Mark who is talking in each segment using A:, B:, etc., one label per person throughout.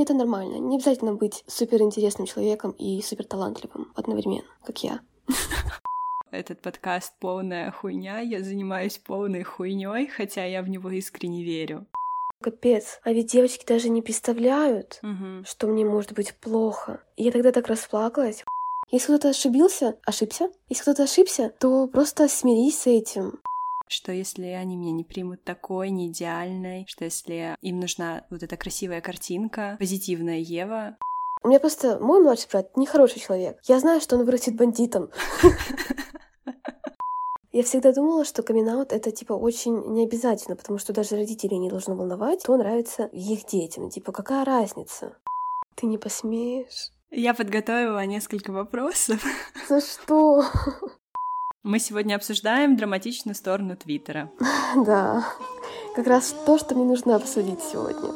A: И это нормально. Не обязательно быть суперинтересным человеком и суперталантливым одновременно, как я.
B: Этот подкаст полная хуйня, я занимаюсь полной хуйней, хотя я в него искренне верю.
A: Капец, а ведь девочки даже не представляют,
B: Угу.
A: что мне может быть плохо. И я тогда так расплакалась. Если кто-то ошибился, ошибся. Если кто-то ошибся, то просто смирись с этим.
B: Что если они меня не примут такой, не идеальной, что если им нужна вот эта красивая картинка, позитивная Ева.
A: У меня просто мой младший брат нехороший человек. Я знаю, что он вырастет бандитом. Я всегда думала, что камин это типа очень необязательно, потому что даже родителей не должно волновать, кто нравится их детям. Типа, какая разница? Ты не посмеешь?
B: Я подготовила несколько вопросов.
A: За что?
B: Мы сегодня обсуждаем драматичную сторону Твиттера.
A: Да, как раз то, что мне нужно обсудить сегодня.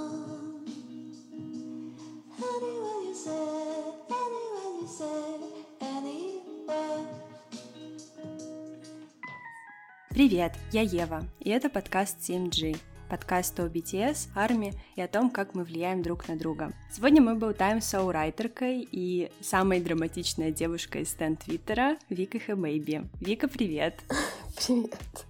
B: Привет, я Ева, и это подкаст 7G. Подкаст о BTS, армии и о том, как мы влияем друг на друга. Сегодня мы болтаем с соурайтеркой и самой драматичной девушкой из стен Твиттера Викой Хэбэйби. Вика, привет!
A: Привет.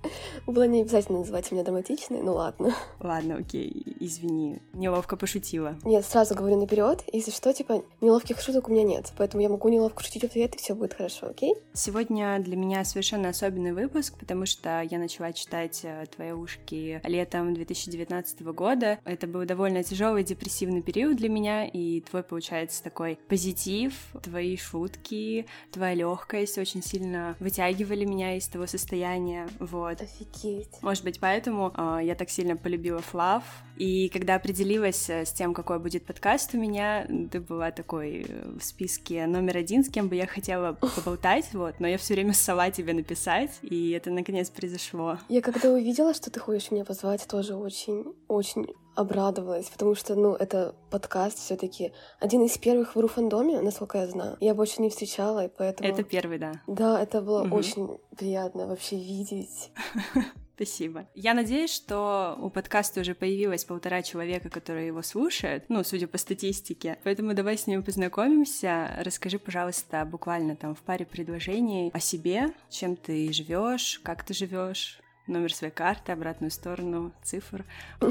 A: Было не обязательно называть меня драматичной, ну ладно.
B: Ладно, окей, извини, неловко пошутила.
A: Нет, сразу говорю наперед, если что, типа, неловких шуток у меня нет, поэтому я могу неловко шутить в ответ, и все будет хорошо, окей?
B: Сегодня для меня совершенно особенный выпуск, потому что я начала читать э, «Твои ушки» летом 2019 года. Это был довольно тяжелый депрессивный период для меня, и твой, получается, такой позитив, твои шутки, твоя легкость очень сильно вытягивали меня из того состояния, вот.
A: Офигеть.
B: Может быть, поэтому э, я так сильно полюбила Флав. И когда определилась э, с тем, какой будет подкаст у меня, ты была такой э, в списке номер один, с кем бы я хотела поболтать, вот, но я все время ссала тебе написать, и это наконец произошло.
A: Я когда увидела, что ты хочешь меня позвать, тоже очень, очень обрадовалась, потому что, ну, это подкаст все таки один из первых в Руфандоме, насколько я знаю. Я больше не встречала, и поэтому...
B: Это первый, да.
A: Да, это было
B: Мгм.
A: очень приятно вообще видеть.
B: Спасибо. Я надеюсь, что у подкаста уже появилось полтора человека, которые его слушают, ну, судя по статистике. Поэтому давай с ними познакомимся. Расскажи, пожалуйста, буквально там в паре предложений о себе, чем ты живешь, как ты живешь, номер своей карты, обратную сторону, цифр.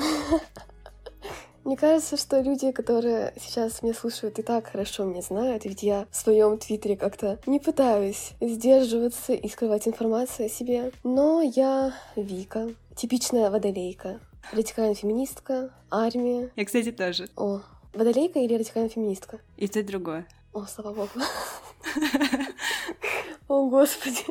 A: Мне кажется, что люди, которые сейчас меня слушают, и так хорошо меня знают, ведь я в своем твиттере как-то не пытаюсь сдерживаться и скрывать информацию о себе. Но я Вика, типичная водолейка, радикальная феминистка, армия.
B: Я, кстати, тоже.
A: О, водолейка или радикальная феминистка?
B: И ты другое.
A: О, слава богу. О, господи.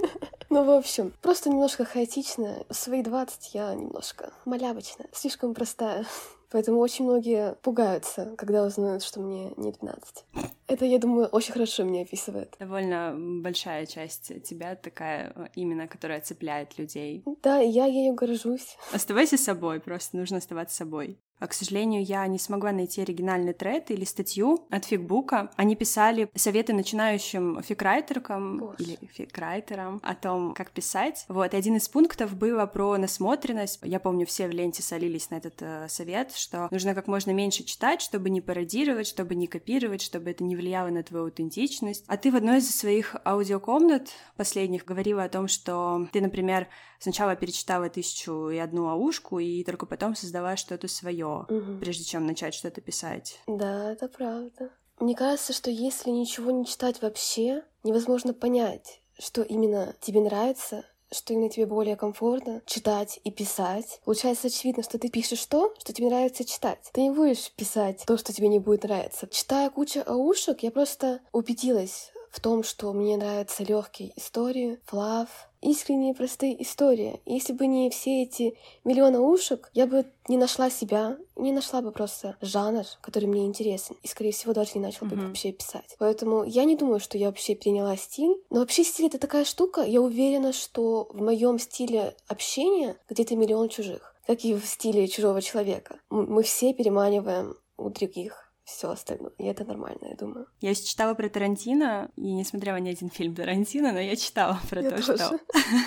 A: Ну, в общем, просто немножко хаотичная. В свои 20 я немножко малявочная, слишком простая. Поэтому очень многие пугаются, когда узнают, что мне не 12. Это, я думаю, очень хорошо меня описывает.
B: Довольно большая часть тебя такая э, именно, которая цепляет людей.
A: Да, я ею горжусь.
B: Оставайся собой, просто нужно оставаться собой. А, к сожалению, я не смогла найти оригинальный тред или статью от фигбука. Они писали советы начинающим фикрайтеркам
A: Боже.
B: или фикрайтерам о том, как писать. Вот, и один из пунктов было про насмотренность. Я помню, все в ленте солились на этот э, совет, что нужно как можно меньше читать, чтобы не пародировать, чтобы не копировать, чтобы это не влияло на твою аутентичность. А ты в одной из своих аудиокомнат последних говорила о том, что ты, например, сначала перечитала тысячу и одну аушку, и только потом создала что-то свое,
A: Мгм.
B: прежде чем начать что-то писать.
A: Да, это правда. Мне кажется, что если ничего не читать вообще, невозможно понять, что именно тебе нравится, что именно тебе более комфортно читать и писать. Получается очевидно, что ты пишешь то, что тебе нравится читать. Ты не будешь писать то, что тебе не будет нравиться. Читая кучу аушек, я просто убедилась в том, что мне нравятся легкие истории, флав, искренние простые истории. И Если бы не все эти миллионы ушек, я бы не нашла себя, не нашла бы просто жанр, который мне интересен. И, скорее всего, даже не начала бы
B: Мгм.
A: вообще писать. Поэтому я не думаю, что я вообще приняла стиль. Но вообще стиль — это такая штука, я уверена, что в моем стиле общения где-то миллион чужих. Как и в стиле чужого человека. Мы все переманиваем у других все остальное. И это нормально, я думаю.
B: Я читала про Тарантино, и не смотрела ни один фильм Тарантино, но я читала про
A: Я
B: то,
A: тоже.
B: что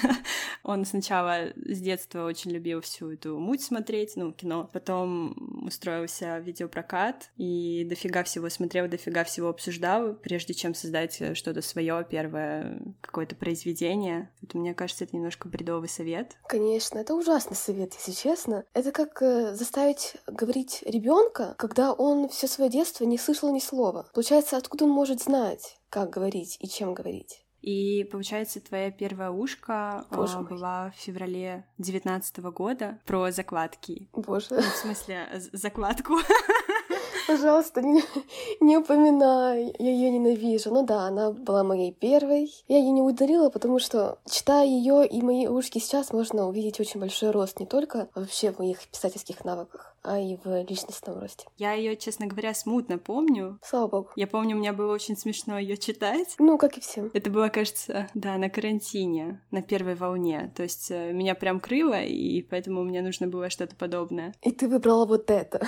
B: он сначала с детства очень любил всю эту муть смотреть, ну, кино, потом устроился в видеопрокат и дофига всего смотрел, дофига всего обсуждал, прежде чем создать что-то свое первое какое-то произведение. Это, мне кажется, это немножко бредовый совет.
A: Конечно, это ужасный совет, если честно. Это как э, заставить говорить ребенка, когда он все свое детство не слышал ни слова. Получается, откуда он может знать, как говорить и чем говорить?
B: И получается, твоя первая ушка а,
A: Боже мой.
B: была в феврале девятнадцатого года про закладки.
A: Боже,
B: Ну, в смысле, з- закладку.
A: пожалуйста, не, не упоминай, я ее ненавижу. Ну да, она была моей первой. Я ее не удалила, потому что, читая ее и мои ушки сейчас, можно увидеть очень большой рост не только вообще в моих писательских навыках, а и в личностном росте.
B: Я ее, честно говоря, смутно помню.
A: Слава богу.
B: Я помню, мне было очень смешно ее читать.
A: Ну, как и всем.
B: Это было, кажется, да, на карантине, на первой волне. То есть э, меня прям крыло, и поэтому мне нужно было что-то подобное.
A: И ты выбрала вот это.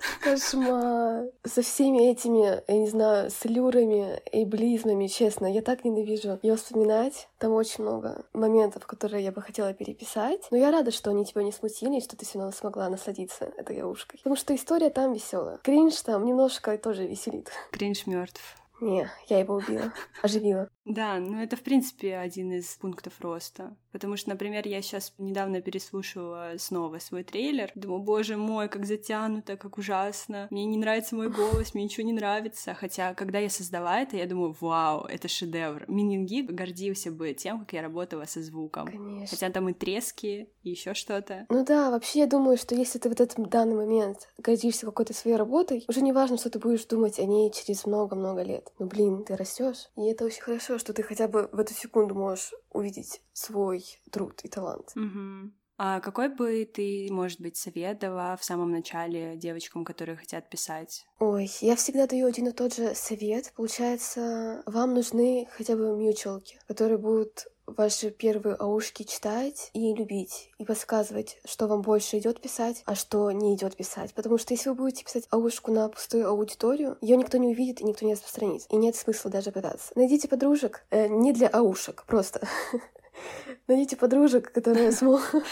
A: Кошмар. Со всеми этими, я не знаю, слюрами и близмами, честно, я так ненавижу ее вспоминать. Там очень много моментов, которые я бы хотела переписать. Но я рада, что они тебя не смутили, и что ты все равно смогла насладиться этой ушкой. Потому что история там веселая. Кринж там немножко тоже веселит.
B: Кринж мертв.
A: Не, я его убила. Оживила.
B: Да, ну это, в принципе, один из пунктов роста. Потому что, например, я сейчас недавно переслушивала снова свой трейлер. Думаю, боже мой, как затянуто, как ужасно. Мне не нравится мой голос, мне ничего не нравится. Хотя, когда я создала это, я думаю, вау, это шедевр. Минингит гордился бы тем, как я работала со звуком.
A: Конечно.
B: Хотя там и трески, и еще что-то.
A: Ну да, вообще я думаю, что если ты в этот данный момент гордишься какой-то своей работой, уже не важно, что ты будешь думать о ней через много-много лет. Ну блин, ты растешь, и это очень хорошо, что ты хотя бы в эту секунду можешь увидеть свой труд и талант.
B: Мгм. А какой бы ты, может быть, совет дала в самом начале девочкам, которые хотят писать?
A: Ой, я всегда даю один и тот же совет. Получается, вам нужны хотя бы мьючелки, которые будут ваши первые аушки читать и любить, и подсказывать, что вам больше идет писать, а что не идет писать. Потому что если вы будете писать аушку на пустую аудиторию, ее никто не увидит и никто не распространит. И нет смысла даже пытаться. Найдите подружек э, не для аушек, просто. Найдите подружек, которые смогут...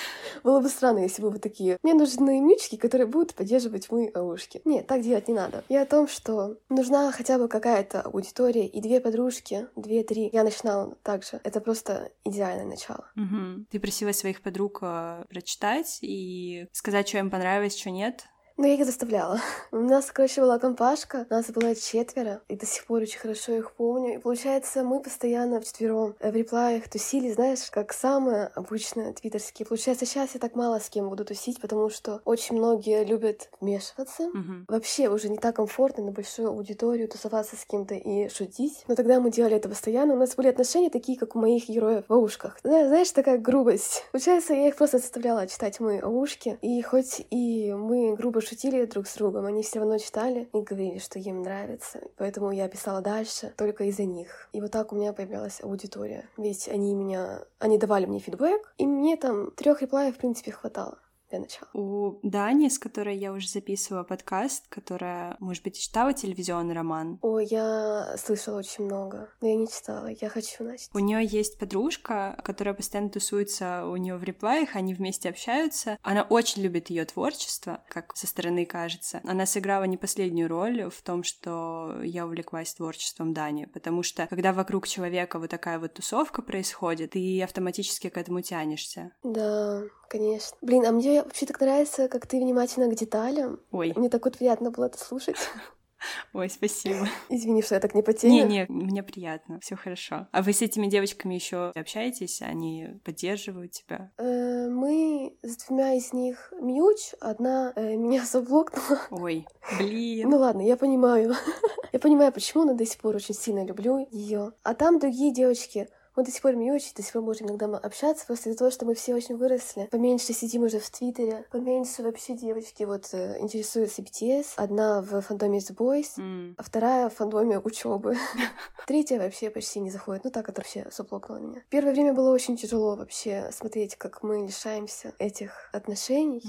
A: Было бы странно, если бы вы такие. Мне нужны мючки, которые будут поддерживать мои аушки. Нет, так делать не надо. Я о том, что нужна хотя бы какая-то аудитория и две подружки, две-три. Я начинала так же. Это просто идеальное начало.
B: Мгм. Ты просила своих подруг э, прочитать и сказать, что им понравилось, что нет.
A: Но я их заставляла. У нас, короче, была компашка, нас было четверо, и до сих пор очень хорошо их помню. И получается, мы постоянно вчетвером в реплаях тусили, знаешь, как самые обычные твиттерские. Получается, сейчас я так мало с кем буду тусить, потому что очень многие любят вмешиваться.
B: Мгм.
A: Вообще уже не так комфортно на большую аудиторию тусоваться с кем-то и шутить. Но тогда мы делали это постоянно. У нас были отношения такие, как у моих героев в аушках. Зна- Знаешь, такая грубость. Получается, я их просто заставляла читать мои аушки. И хоть и мы грубо шутили друг с другом, они все равно читали и говорили, что им нравится. Поэтому я писала дальше только из-за них. И вот так у меня появлялась аудитория. Ведь они меня... Они давали мне фидбэк, и мне там трех реплаев, в принципе, хватало для начала.
B: У Дани, с которой я уже записывала подкаст, которая, может быть, читала телевизионный роман,
A: Ой, я слышала очень много, но я не читала. Я хочу начать.
B: У нее есть подружка, которая постоянно тусуется у нее в реплаях, они вместе общаются. Она очень любит ее творчество, как со стороны кажется. Она сыграла не последнюю роль в том, что я увлеклась творчеством Дани, потому что когда вокруг человека вот такая вот тусовка происходит, ты автоматически к этому тянешься.
A: Да, конечно. Блин, а мне вообще так нравится, как ты внимательна к деталям.
B: Ой,
A: Мне так вот приятно было это слушать.
B: ой, спасибо.
A: Извини, что я так не по теме.
B: Не-не, мне приятно, все хорошо. А вы с этими девочками еще общаетесь? Они поддерживают тебя?
A: Э, Мы с двумя из них мьюч, одна э, меня заблокнула.
B: Ой, блин.
A: Ну ладно, я понимаю. Я понимаю, почему, но до сих пор очень сильно люблю ее. А там другие девочки Мы до сих пор мьючи, до сих пор можем иногда общаться, просто из-за того, что мы все очень выросли. Поменьше сидим уже в Твиттере, поменьше вообще девочки вот э, интересуются BTS. Одна в фандоме The Boys,
B: М.
A: а вторая в фандоме учебы. Третья вообще почти не заходит. Ну так, это вообще соплокнула меня. Первое время было очень тяжело вообще смотреть, как мы лишаемся этих отношений.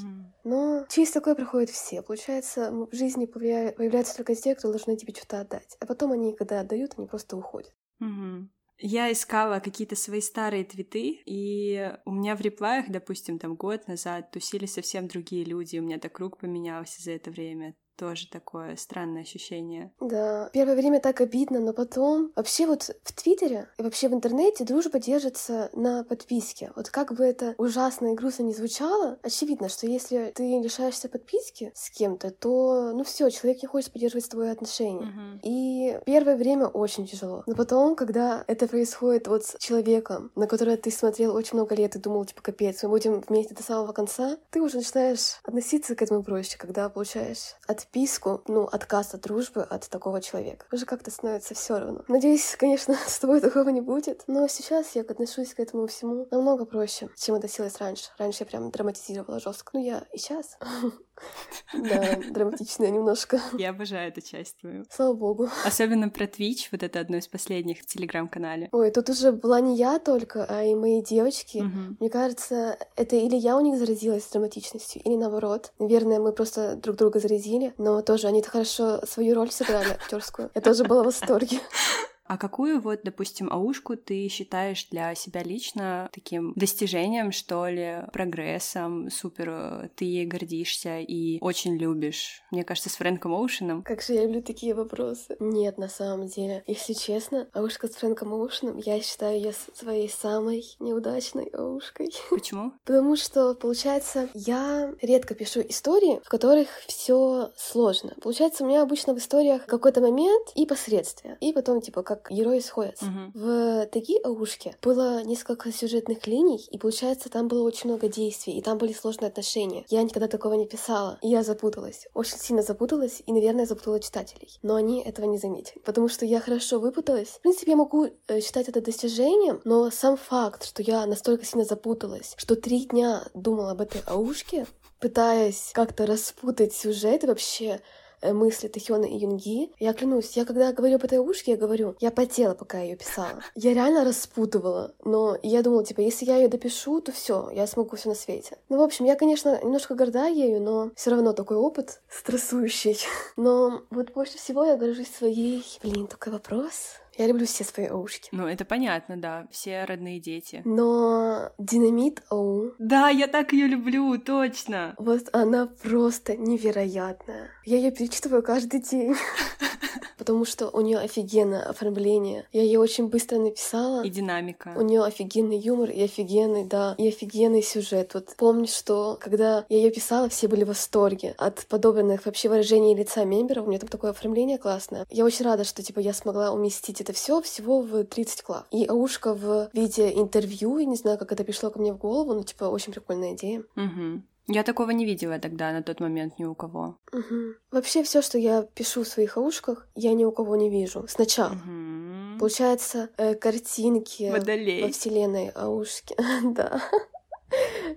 A: Но через такое проходят все. Получается, в жизни появляются только те, кто должны тебе что-то отдать. А потом они, когда отдают, они просто уходят.
B: Мгм. Я искала какие-то свои старые твиты, и у меня в реплаях, допустим, там год назад тусили совсем другие люди, у меня так круг поменялся за это время. Тоже такое странное ощущение.
A: Да, первое время так обидно, но потом... Вообще вот в Твиттере и вообще в интернете дружба держится на подписке. Вот как бы это ужасно и грустно не звучало, очевидно, что если ты лишаешься подписки с кем-то, то, ну все, человек не хочет поддерживать с тобой отношения.
B: Мгм.
A: И первое время очень тяжело. Но потом, когда это происходит вот с человеком, на которого ты смотрел очень много лет и думал, типа, капец, мы будем вместе до самого конца, ты уже начинаешь относиться к этому проще, когда получаешь отписку, ну, отказ от дружбы от такого человека. Уже как-то становится все равно. Надеюсь, конечно, с тобой такого не будет, но сейчас я отношусь к этому всему намного проще, чем относилась раньше. Раньше я прям драматизировала жестко. Ну, я и сейчас. Да, драматичная немножко.
B: Я обожаю эту часть твою.
A: Слава богу.
B: Особенно про Twitch, вот это одно из последних в Телеграм-канале.
A: Ой, тут уже была не я только, а и мои девочки.
B: Мгм.
A: Мне кажется, это или я у них заразилась драматичностью, или наоборот. Наверное, мы просто друг друга заразили, но тоже они-то хорошо свою роль сыграли актерскую. Я тоже была в восторге.
B: А какую вот, допустим, аушку ты считаешь для себя лично таким достижением, что ли, прогрессом, супер, ты ей гордишься и очень любишь? Мне кажется, с Фрэнком Оушеном.
A: Как же я люблю такие вопросы. Нет, на самом деле. Если честно, Аушка с Фрэнком Оушеном, я считаю ее своей самой неудачной Аушкой.
B: Почему?
A: Потому что, получается, я редко пишу истории, в которых все сложно. Получается, у меня обычно в историях какой-то момент и последствия. И потом, типа, как герои сходятся.
B: Мгм.
A: В такие аушки было несколько сюжетных линий, и получается, там было очень много действий, и там были сложные отношения. Я никогда такого не писала, и я запуталась. Очень сильно запуталась, и, наверное, запутала читателей. Но они этого не заметили, потому что я хорошо выпуталась. В принципе, я могу э, считать это достижением, но сам факт, что я настолько сильно запуталась, что три дня думала об этой аушке, пытаясь как-то распутать сюжет и вообще мысли Тахёна и Юнги. Я клянусь, я когда говорю об этой ушке, я говорю, я потела, пока я ее писала. Я реально распутывала, но я думала, типа, если я ее допишу, то все, я смогу все на свете. Ну, в общем, я, конечно, немножко горда ею, но все равно такой опыт стрессующий. Но вот больше всего я горжусь своей... Блин, такой вопрос. Я люблю все свои ушки.
B: Ну, это понятно, да, все родные дети.
A: Но динамит Оу,
B: Да, я так ее люблю, точно.
A: вот она просто невероятная. Я ее перечитываю каждый день. Потому что у нее офигенное оформление. Я ее очень быстро написала.
B: И динамика.
A: У нее офигенный юмор и офигенный, да, и офигенный сюжет. Вот помню, что когда я ее писала, все были в восторге от подобранных вообще выражений лица мемберов. У меня там такое оформление классное. Я очень рада, что типа я смогла уместить это все всего в 30 глав. И аушка в виде интервью, я не знаю, как это пришло ко мне в голову, но типа очень прикольная идея.
B: Мгм. Я такого не видела тогда, на тот момент, ни у кого.
A: Мгм. Вообще все, что я пишу в своих аушках, я ни у кого не вижу. Сначала.
B: Мгм.
A: Получается, э, картинки во
B: Водолей.
A: вселенной Аушки. да.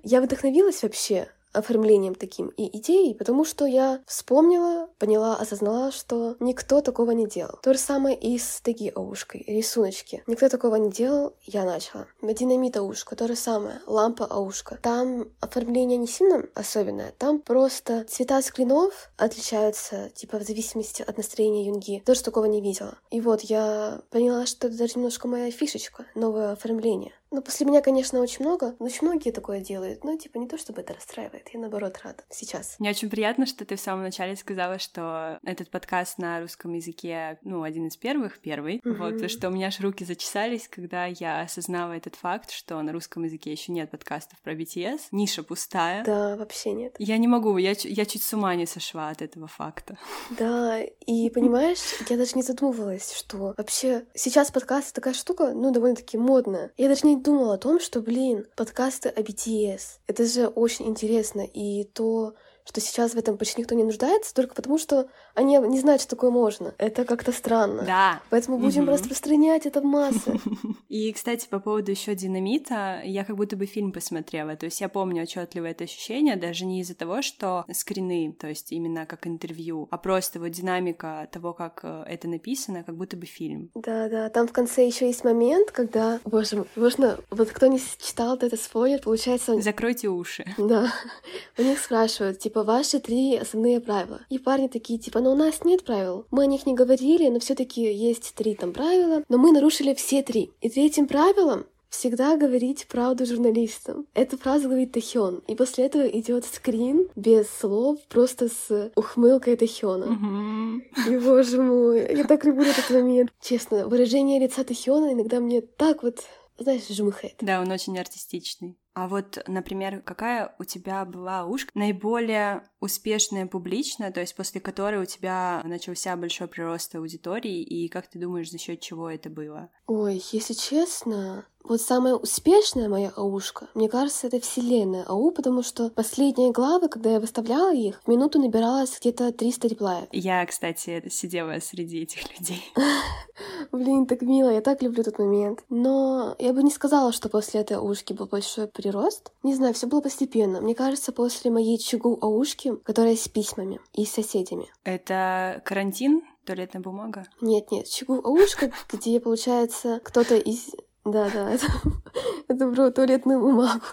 A: Я вдохновилась вообще оформлением таким и идеей, потому что я вспомнила, поняла, осознала, что никто такого не делал. То же самое и с таги аушкой, рисуночки. Никто такого не делал, я начала. Динамит аушка, то же самое, лампа аушка. Там оформление не сильно особенное, там просто цвета скринов отличаются, типа в зависимости от настроения юнги. Тоже такого не видела. И вот я поняла, что это даже немножко моя фишечка, новое оформление. Ну, после меня, конечно, очень много, но очень многие такое делают. Ну, типа, не то чтобы это расстраивает, я наоборот рада сейчас.
B: Мне очень приятно, что ты в самом начале сказала, что этот подкаст на русском языке, ну, один из первых, первый.
A: Мгм.
B: Вот, что у меня аж руки зачесались, когда я осознала этот факт, что на русском языке еще нет подкастов про BTS. Ниша пустая.
A: Да, вообще нет.
B: Я не могу, я, я чуть с ума не сошла от этого факта.
A: Да, и понимаешь, я даже не задумывалась, что вообще сейчас подкасты такая штука, ну, довольно-таки модная. Я даже не думала о том, что, блин, подкасты о BTS. Это же очень интересно. И то, что сейчас в этом почти никто не нуждается, только потому что они не знают, что такое можно. Это как-то странно.
B: Да.
A: Поэтому будем
B: Мгм.
A: распространять это в массы.
B: И, кстати, по поводу еще динамита, я как будто бы фильм посмотрела. То есть я помню отчетливо это ощущение, даже не из-за того, что скрины, то есть именно как интервью, а просто вот динамика того, как э, это написано, как будто бы фильм.
A: Да, да. Там в конце еще есть момент, когда, боже мой, можно, вот кто не читал, то это спойлер, получается,
B: Закройте уши.
A: Да. У них спрашивают, типа, ваши три основные правила. И парни такие, типа, ну у нас нет правил. Мы о них не говорили, но все таки есть три там правила, но мы нарушили все три. И третьим правилом Всегда говорить правду журналистам. Эту фразу говорит Тахён. И после этого идет скрин без слов, просто с ухмылкой Тахёна.
B: Мгм.
A: И, боже мой, я так люблю этот момент. Честно, выражение лица Тахёна иногда мне так вот, знаешь, жмыхает.
B: Да, он очень артистичный. А вот, например, какая у тебя была ушка наиболее успешная публично, то есть после которой у тебя начался большой прирост аудитории, и как ты думаешь, за счет чего это было?
A: Ой, если честно, вот самая успешная моя аушка, мне кажется, это вселенная АУ, потому что последние главы, когда я выставляла их, в минуту набиралось где-то 300 реплаев.
B: Я, кстати, сидела среди этих людей.
A: Блин, так мило, я так люблю этот момент. Но я бы не сказала, что после этой аушки был большой прирост. Не знаю, все было постепенно. Мне кажется, после моей чугу аушки, которая с письмами и с соседями.
B: Это карантин? Туалетная бумага?
A: Нет, нет, чугу аушка, где, получается, кто-то из... Да-да, это, это про туалетную бумагу.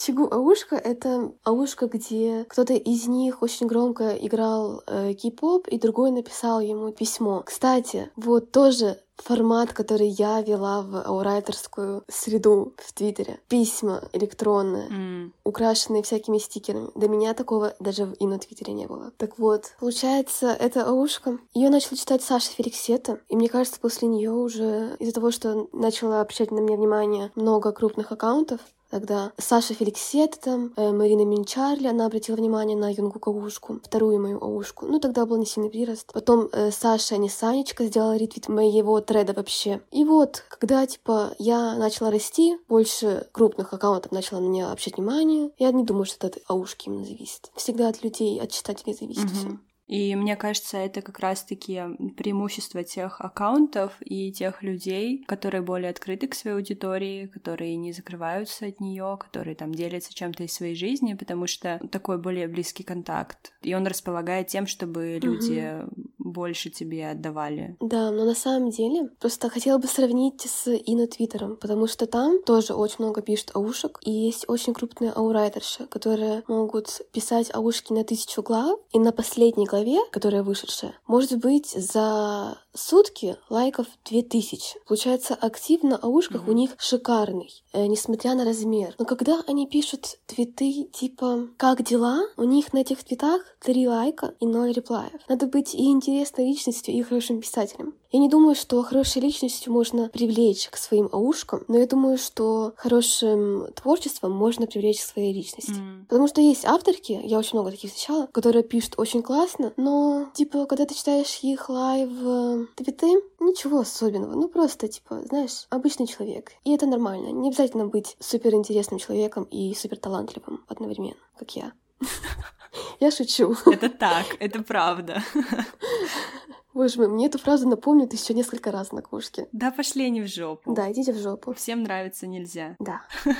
A: Чигу Аушка — это Аушка, где кто-то из них очень громко играл э, кей-поп, и другой написал ему письмо. Кстати, вот тоже формат, который я вела в аурайтерскую среду в Твиттере. Письма электронные,
B: М,
A: украшенные всякими стикерами. До меня такого даже в ино Твиттере не было. Так вот, получается, это Аушка. Ее начала читать Саша Феликсета, и мне кажется, после нее уже из-за того, что начала обращать на меня внимание много крупных аккаунтов, Тогда Саша Феликсет, там, э, Марина Минчарли, она обратила внимание на Юнгу Аушку, вторую мою Аушку. Ну, тогда был не сильный прирост. Потом э, Саша Несанечка сделала ретвит моего треда вообще. И вот, когда, типа, я начала расти, больше крупных аккаунтов начала на меня обращать внимание, я не думаю, что это от Аушки именно зависит. Всегда от людей, от читателей зависит
B: Мгм.
A: все.
B: И мне кажется, это как раз-таки преимущество тех аккаунтов и тех людей, которые более открыты к своей аудитории, которые не закрываются от нее, которые там делятся чем-то из своей жизни, потому что такой более близкий контакт. И он располагает тем, чтобы люди больше тебе отдавали.
A: Да, но на самом деле просто хотела бы сравнить с Ино Твиттером, потому что там тоже очень много пишут аушек, и есть очень крупные аурайтерши, которые могут писать аушки на тысячу глав, и на последней главе, которая вышедшая, может быть за сутки лайков 2000. Получается, актив на аушках у них шикарный, э, несмотря на размер. Но когда они пишут твиты типа «Как дела?», у них на этих твитах 3 лайка и 0 reply ев. Надо быть и интересной личностью, и хорошим писателем. Я не думаю, что хорошей личностью можно привлечь к своим аушкам, но я думаю, что хорошим творчеством можно привлечь к своей личности.
B: М.
A: Потому что есть авторки, я очень много таких встречала, которые пишут очень классно, но, типа, когда ты читаешь их live э, твиты, ничего особенного. Ну, просто, типа, знаешь, обычный человек. И это нормально. Не обязательно быть супер интересным человеком и супер талантливым одновременно, как я. Я шучу.
B: Это так, это правда.
A: Боже мой, мне эту фразу напомнят еще несколько раз на кушке.
B: Да пошли они в жопу.
A: Да, идите в жопу.
B: Всем нравится нельзя.
A: Да.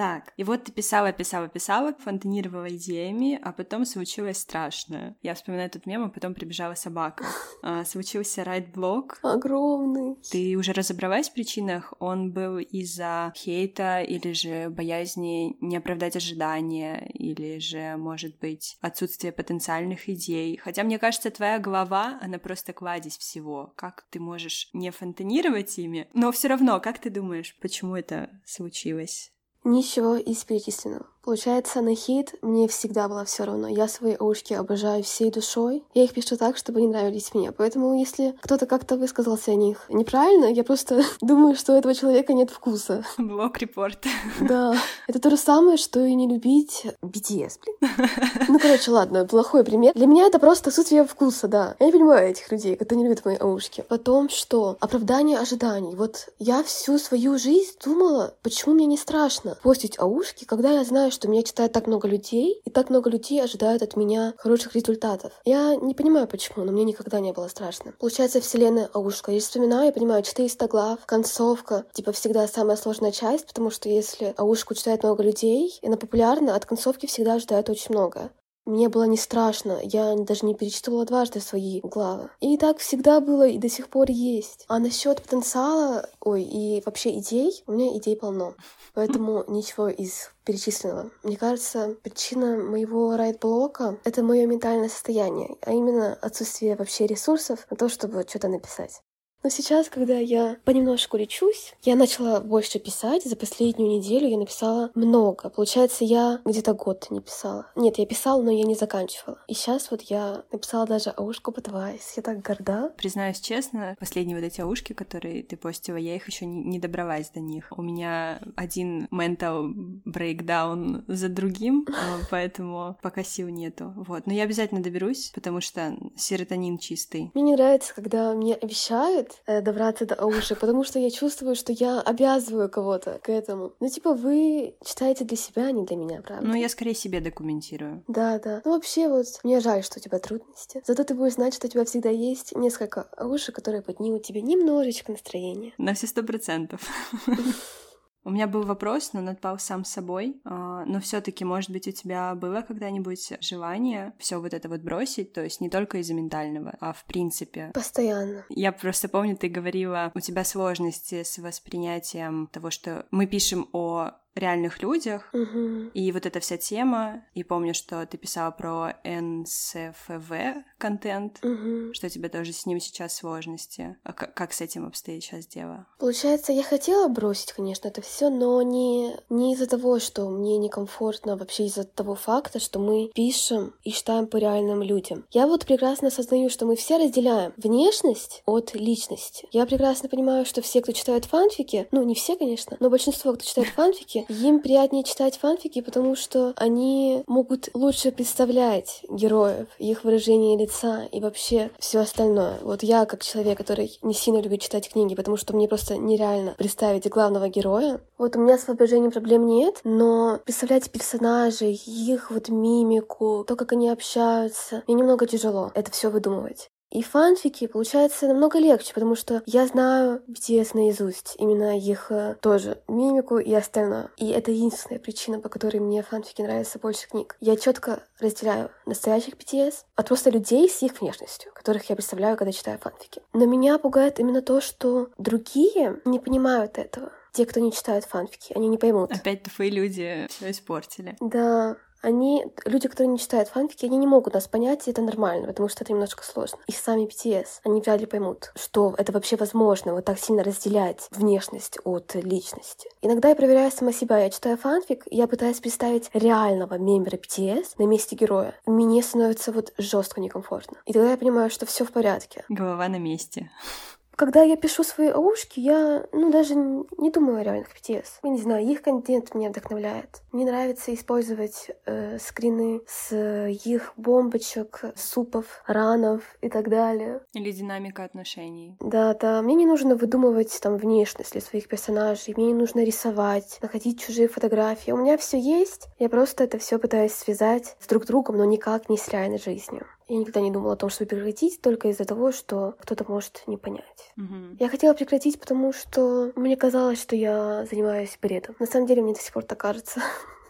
B: Так, и вот ты писала, писала, писала, фонтанировала идеями, а потом случилось страшное. Я вспоминаю этот мем, а потом прибежала собака. А, случился райд-блок.
A: Огромный.
B: Ты уже разобралась в причинах? Он был из-за хейта или же боязни не оправдать ожидания, или же, может быть, отсутствие потенциальных идей? Хотя, мне кажется, твоя голова, она просто кладезь всего. Как ты можешь не фонтанировать ими? Но все равно, как ты думаешь, почему это случилось?
A: Ничего из перечисленного. Получается, на хит мне всегда было все равно. Я свои ушки обожаю всей душой. Я их пишу так, чтобы они нравились мне. Поэтому, если кто-то как-то высказался о них неправильно, я просто думаю, что у этого человека нет вкуса.
B: Блок-репорт.
A: Да. Это то же самое, что и не любить BTS, блин. Ну, короче, ладно, плохой пример. Для меня это просто отсутствие вкуса, да. Я не понимаю этих людей, которые не любят мои ушки. Потом что? Оправдание ожиданий. Вот я всю свою жизнь думала, почему мне не страшно постить аушки, когда я знаю, знаю, что меня читает так много людей, и так много людей ожидают от меня хороших результатов. Я не понимаю, почему, но мне никогда не было страшно. Получается, вселенная Аушка. Я вспоминаю, я понимаю, 400 глав, концовка, типа всегда самая сложная часть, потому что если Аушку читает много людей, и она популярна, от концовки всегда ожидают очень много. Мне было не страшно, я даже не перечитывала дважды свои главы. И так всегда было и до сих пор есть. А насчет потенциала, ой, и вообще идей, у меня идей полно. Поэтому ничего из перечисленного. Мне кажется, причина моего райт-блока — это мое ментальное состояние, а именно отсутствие вообще ресурсов на то, чтобы что-то написать. Но сейчас, когда я понемножку лечусь, я начала больше писать. За последнюю неделю я написала много. Получается, я где-то год не писала. Нет, я писала, но я не заканчивала. И сейчас вот я написала даже аушку по Твайс. Я так горда.
B: Признаюсь честно, последние вот эти аушки, которые ты постила, я их еще не, не добралась до них. У меня один mental breakdown за другим, а, поэтому пока сил нету. Вот. Но я обязательно доберусь, потому что серотонин чистый.
A: Мне не нравится, когда мне обещают, э, добраться до аушек, потому что я чувствую, что я обязываю кого-то к этому. Ну, типа, вы читаете для себя, а не для меня, правда?
B: Ну, я скорее себе документирую.
A: Да, да. Ну, вообще, вот, мне жаль, что у тебя трудности. Зато ты будешь знать, что у тебя всегда есть несколько аушек, которые поднимут тебе немножечко настроение.
B: На все сто процентов. У меня был вопрос, но он отпал сам собой. А, Но все-таки, может быть, у тебя было когда-нибудь желание все вот это вот бросить, то есть не только из-за ментального, а в принципе.
A: Постоянно.
B: Я просто помню, ты говорила, у тебя сложности с воспринятием того, что мы пишем о реальных людях,
A: Мгм.
B: и вот эта вся тема, и помню, что ты писала про НСФВ контент,
A: Мгм.
B: что у тебя тоже с ним сейчас сложности. А к- как с этим обстоит сейчас дело?
A: Получается, я хотела бросить, конечно, это все, но не, не из-за того, что мне некомфортно, а вообще из-за того факта, что мы пишем и читаем по реальным людям. Я вот прекрасно осознаю, что мы все разделяем внешность от личности. Я прекрасно понимаю, что все, кто читает фанфики, ну не все, конечно, но большинство, кто читает фанфики, им приятнее читать фанфики, потому что они могут лучше представлять героев, их выражение лица и вообще все остальное. Вот я, как человек, который не сильно любит читать книги, потому что мне просто нереально представить главного героя. Вот у меня с воображением проблем нет, но представлять персонажей, их вот мимику, то, как они общаются, мне немного тяжело это все выдумывать. И фанфики, получается, намного легче, потому что я знаю BTS наизусть, именно их э, тоже мимику и остальное. И это единственная причина, по которой мне фанфики нравятся больше книг. Я четко разделяю настоящих BTS от просто людей с их внешностью, которых я представляю, когда читаю фанфики. Но меня пугает именно то, что другие не понимают этого. Те, кто не читают фанфики, они не поймут.
B: Опять твои люди все испортили.
A: Да, они, люди, которые не читают фанфики, они не могут нас понять, и это нормально, потому что это немножко сложно. И сами BTS, они вряд ли поймут, что это вообще возможно, вот так сильно разделять внешность от личности. Иногда я проверяю сама себя, я читаю фанфик, и я пытаюсь представить реального мембера BTS на месте героя. Мне становится вот жестко некомфортно. И тогда я понимаю, что все в порядке.
B: Голова на месте.
A: Когда я пишу свои аушки, я, ну, даже не думаю о реальных BTS. Я не знаю, их контент меня вдохновляет. Мне нравится использовать э, скрины с их бомбочек, супов, ранов и так далее.
B: Или динамика отношений.
A: Да, да, мне не нужно выдумывать там внешность для своих персонажей, мне не нужно рисовать, находить чужие фотографии. У меня все есть, я просто это все пытаюсь связать с друг другом, но никак не с реальной жизнью. Я никогда не думала о том, чтобы прекратить, только из-за того, что кто-то может не понять.
B: Мгм.
A: Я хотела прекратить, потому что мне казалось, что я занимаюсь бредом. На самом деле мне до сих пор так кажется.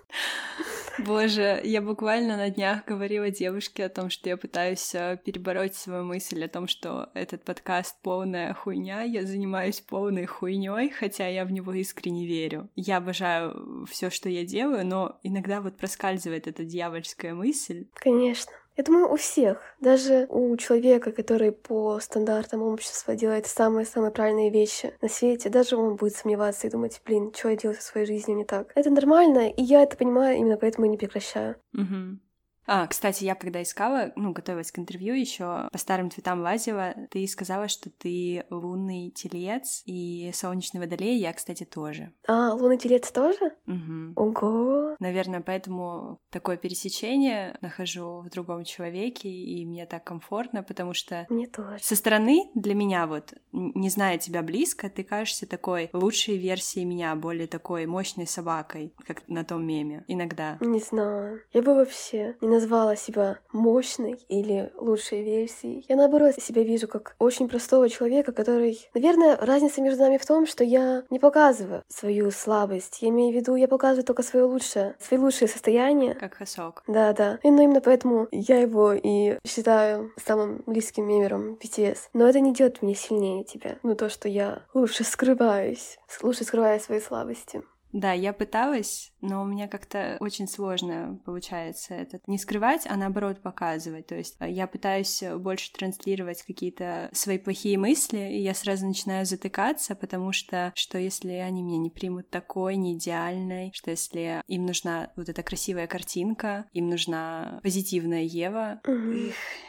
B: Боже, я буквально на днях говорила девушке о том, что я пытаюсь э, перебороть свою мысль о том, что этот подкаст полная хуйня, я занимаюсь полной хуйней, хотя я в него искренне верю. Я обожаю все, что я делаю, но иногда вот проскальзывает эта дьявольская мысль.
A: Конечно. Я думаю, у всех, даже у человека, который по стандартам общества делает самые-самые правильные вещи на свете, даже он будет сомневаться и думать, блин, что я делаю со своей жизнью не так. Это нормально, и я это понимаю, именно поэтому и не прекращаю.
B: Мгм. А, кстати, я когда искала, ну, готовилась к интервью еще по старым цветам лазила, ты сказала, что ты лунный телец и солнечный водолей, я, кстати, тоже.
A: А, лунный телец тоже?
B: Мгм.
A: Ого!
B: Наверное, поэтому такое пересечение нахожу в другом человеке, и мне так комфортно, потому что
A: Мне тоже.
B: со стороны для меня вот, не зная тебя близко, ты кажешься такой лучшей версией меня, более такой мощной собакой, как на том меме, иногда.
A: Не знаю. Я бы вообще не назвала себя мощной или лучшей версией. Я наоборот себя вижу как очень простого человека, который... Наверное, разница между нами в том, что я не показываю свою слабость. Я имею в виду, я показываю только свое лучшее, свои лучшие состояния.
B: Как Хасок.
A: Да, да. И ну, именно поэтому я его и считаю самым близким мемером BTS. Но это не делает меня сильнее тебя. Ну, то, что я лучше скрываюсь, лучше скрываю свои слабости.
B: Да, я пыталась, но у меня как-то очень сложно получается это не скрывать, а наоборот показывать. То есть э, я пытаюсь больше транслировать какие-то свои плохие мысли, и я сразу начинаю затыкаться, потому что что если они меня не примут такой, не идеальной, что если им нужна вот эта красивая картинка, им нужна позитивная Ева.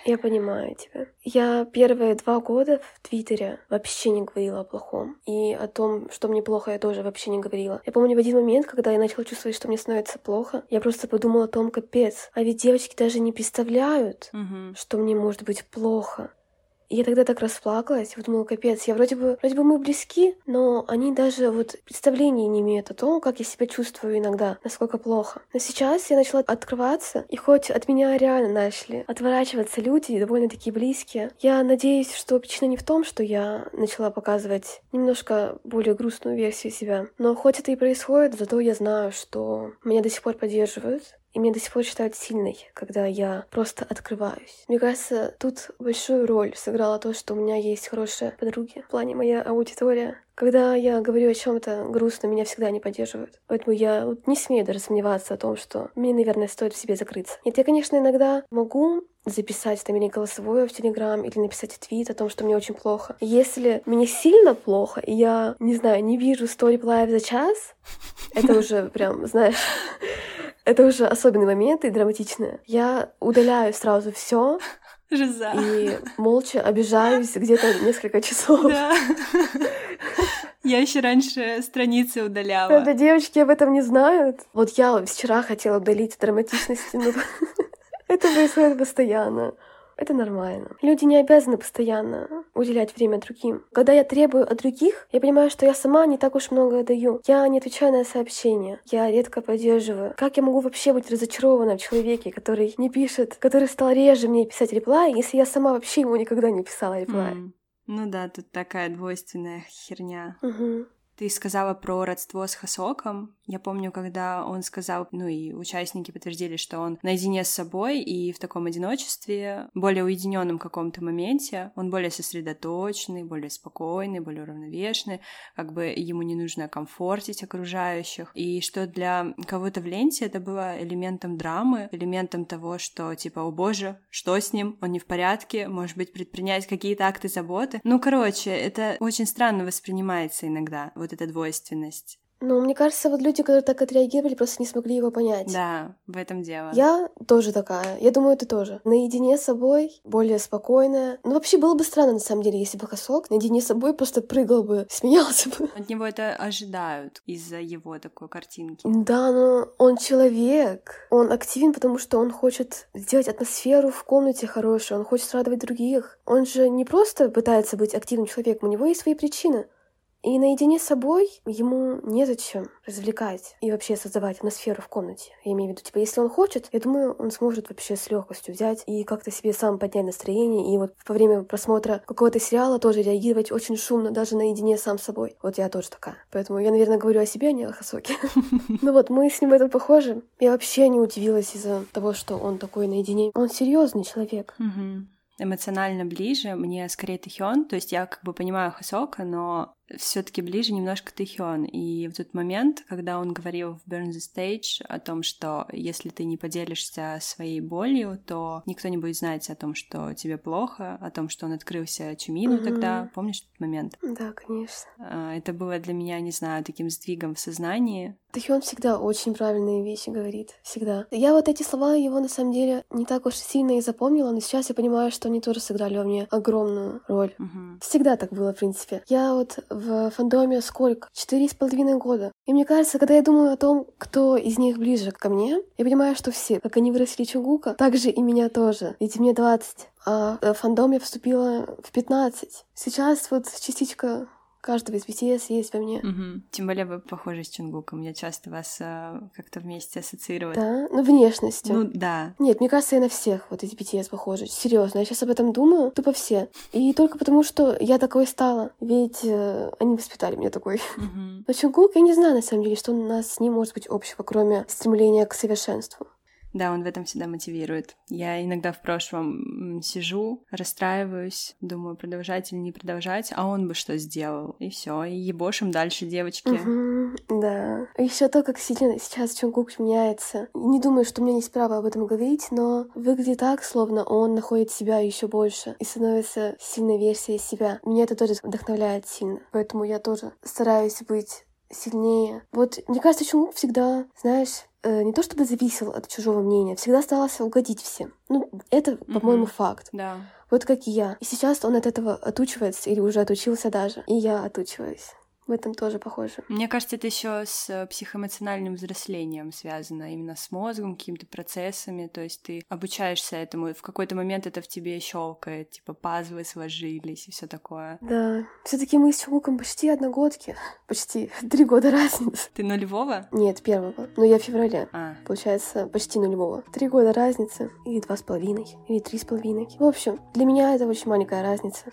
A: Я понимаю тебя. Я первые два года в Твиттере вообще не говорила о плохом. И о том, что мне плохо, я тоже вообще не говорила. Я помню в один момент, когда я начала чувствовать, что мне становится плохо, я просто подумала о том, капец. А ведь девочки даже не представляют,
B: Мгм.
A: что мне может быть плохо. Я тогда так расплакалась, и думала, капец, я вроде бы, вроде бы мы близки, но они даже вот представления не имеют о том, как я себя чувствую иногда, насколько плохо. Но сейчас я начала открываться, и хоть от меня реально начали отворачиваться люди, довольно такие близкие, я надеюсь, что причина не в том, что я начала показывать немножко более грустную версию себя. Но хоть это и происходит, зато я знаю, что меня до сих пор поддерживают, и меня до сих пор считают сильной, когда я просто открываюсь. Мне кажется, тут большую роль сыграло то, что у меня есть хорошие подруги. В плане моя аудитория. Когда я говорю о чем то грустном, меня всегда не поддерживают. Поэтому я вот не смею даже сомневаться о том, что мне, наверное, стоит в себе закрыться. Нет, я, конечно, иногда могу записать там или голосовое в Телеграм, или написать твит о том, что мне очень плохо. Если мне сильно плохо, и я, не знаю, не вижу 100 реплаев за час, это уже прям, знаешь, это уже особенные моменты и драматичные. Я удаляю сразу все
B: Жиза.
A: и молча обижаюсь где-то несколько часов.
B: Да. Я еще раньше страницы удаляла.
A: Правда, девочки об этом не знают. Вот я вчера хотела удалить драматичность, но это происходит постоянно. Это нормально. Люди не обязаны постоянно уделять время другим. Когда я требую от других, я понимаю, что я сама не так уж много даю. Я не отвечаю на сообщения. Я редко поддерживаю. Как я могу вообще быть разочарована в человеке, который не пишет, который стал реже мне писать реплай, если я сама вообще ему никогда не писала реплай?
B: М. Ну да, тут такая двойственная херня.
A: Мгм.
B: Ты сказала про родство с Хасоком. Я помню, когда он сказал, ну и участники подтвердили, что он наедине с собой и в таком одиночестве, более уединенном каком-то моменте, он более сосредоточенный, более спокойный, более уравновешенный, как бы ему не нужно комфортить окружающих, и что для кого-то в ленте это было элементом драмы, элементом того, что типа, о боже, что с ним, он не в порядке, может быть, предпринять какие-то акты заботы. Ну, короче, это очень странно воспринимается иногда, вот эта двойственность.
A: Ну, мне кажется, вот люди, которые так отреагировали, просто не смогли его понять.
B: Да, в этом дело.
A: Я тоже такая. Я думаю, ты тоже. Наедине с собой, более спокойная. Ну, вообще, было бы странно, на самом деле, если бы Хасок наедине с собой просто прыгал бы, смеялся бы.
B: От него это ожидают из-за его такой картинки.
A: Да, но он человек. Он активен, потому что он хочет сделать атмосферу в комнате хорошую, он хочет радовать других. Он же не просто пытается быть активным человеком, у него есть свои причины. И наедине с собой ему незачем развлекать и вообще создавать атмосферу в комнате. Я имею в виду, типа, если он хочет, я думаю, он сможет вообще с легкостью взять и как-то себе сам поднять настроение. И вот во время просмотра какого-то сериала тоже реагировать очень шумно, даже наедине сам с собой. Вот я тоже такая. Поэтому я, наверное, говорю о себе, а не о Хасоке. Ну вот, мы с ним в этом похожи. Я вообще не удивилась из-за того, что он такой наедине. Он серьезный человек.
B: Эмоционально ближе мне скорее Тэхён, то есть я как бы понимаю Хасока, но все таки ближе немножко Тэхён. И в тот момент, когда он говорил в Burn the Stage о том, что если ты не поделишься своей болью, то никто не будет знать о том, что тебе плохо, о том, что он открылся Чумину
A: Мгм.
B: тогда. Помнишь этот момент?
A: Да, конечно.
B: А, Это было для меня, не знаю, таким сдвигом в сознании.
A: Тэхён всегда очень правильные вещи говорит. Всегда. Я вот эти слова его на самом деле не так уж сильно и запомнила, но сейчас я понимаю, что они тоже сыграли во мне огромную роль.
B: Мгм.
A: Всегда так было, в принципе. Я вот в фандоме сколько? Четыре с половиной года. И мне кажется, когда я думаю о том, кто из них ближе ко мне, я понимаю, что все, как они выросли Чугука, так же и меня тоже. Ведь мне 20, а в фандом я вступила в 15. Сейчас вот частичка каждого из BTS есть во мне.
B: Мгм. Тем более вы похожи с Чунгуком. Я часто вас а, как-то вместе ассоциирую.
A: Да, ну внешностью.
B: Ну да.
A: Нет, мне кажется, я на всех вот из BTS похожа. Серьезно, я сейчас об этом думаю, тупо все. И только потому, что я такой стала. Ведь э, они воспитали меня такой.
B: Мгм.
A: Но Чунгук, я не знаю, на самом деле, что у нас с ним может быть общего, кроме стремления к совершенству.
B: Да, он в этом всегда мотивирует. Я иногда в прошлом сижу, расстраиваюсь, думаю, продолжать или не продолжать, а он бы что сделал? И все, и ебошим дальше, девочки.
A: Мгм, да. Еще то, как сильно сейчас Чунгук меняется. Не думаю, что у меня есть право об этом говорить, но выглядит так, словно он находит себя еще больше и становится сильной версией себя. Меня это тоже вдохновляет сильно. Поэтому я тоже стараюсь быть сильнее. Вот, мне кажется, Чунгук всегда, знаешь, э, не то чтобы зависел от чужого мнения, всегда старался угодить всем. Ну, это, по-моему,
B: Мгм.
A: факт.
B: Да.
A: Вот как и я. И сейчас он от этого отучивается или уже отучился даже. И я отучиваюсь. В этом тоже похоже.
B: Мне кажется, это еще с э, психоэмоциональным взрослением связано, именно с мозгом, какими-то процессами. То есть ты обучаешься этому, и в какой-то момент это в тебе щелкает, типа пазлы сложились и все такое.
A: Да. все таки мы с Чугуком почти одногодки. Почти. Три года разницы.
B: Ты нулевого?
A: Нет, первого. Но я в феврале.
B: А,
A: Получается, почти нулевого. Три года разницы. Или два с половиной. Или три с половиной. В общем, для меня это очень маленькая разница.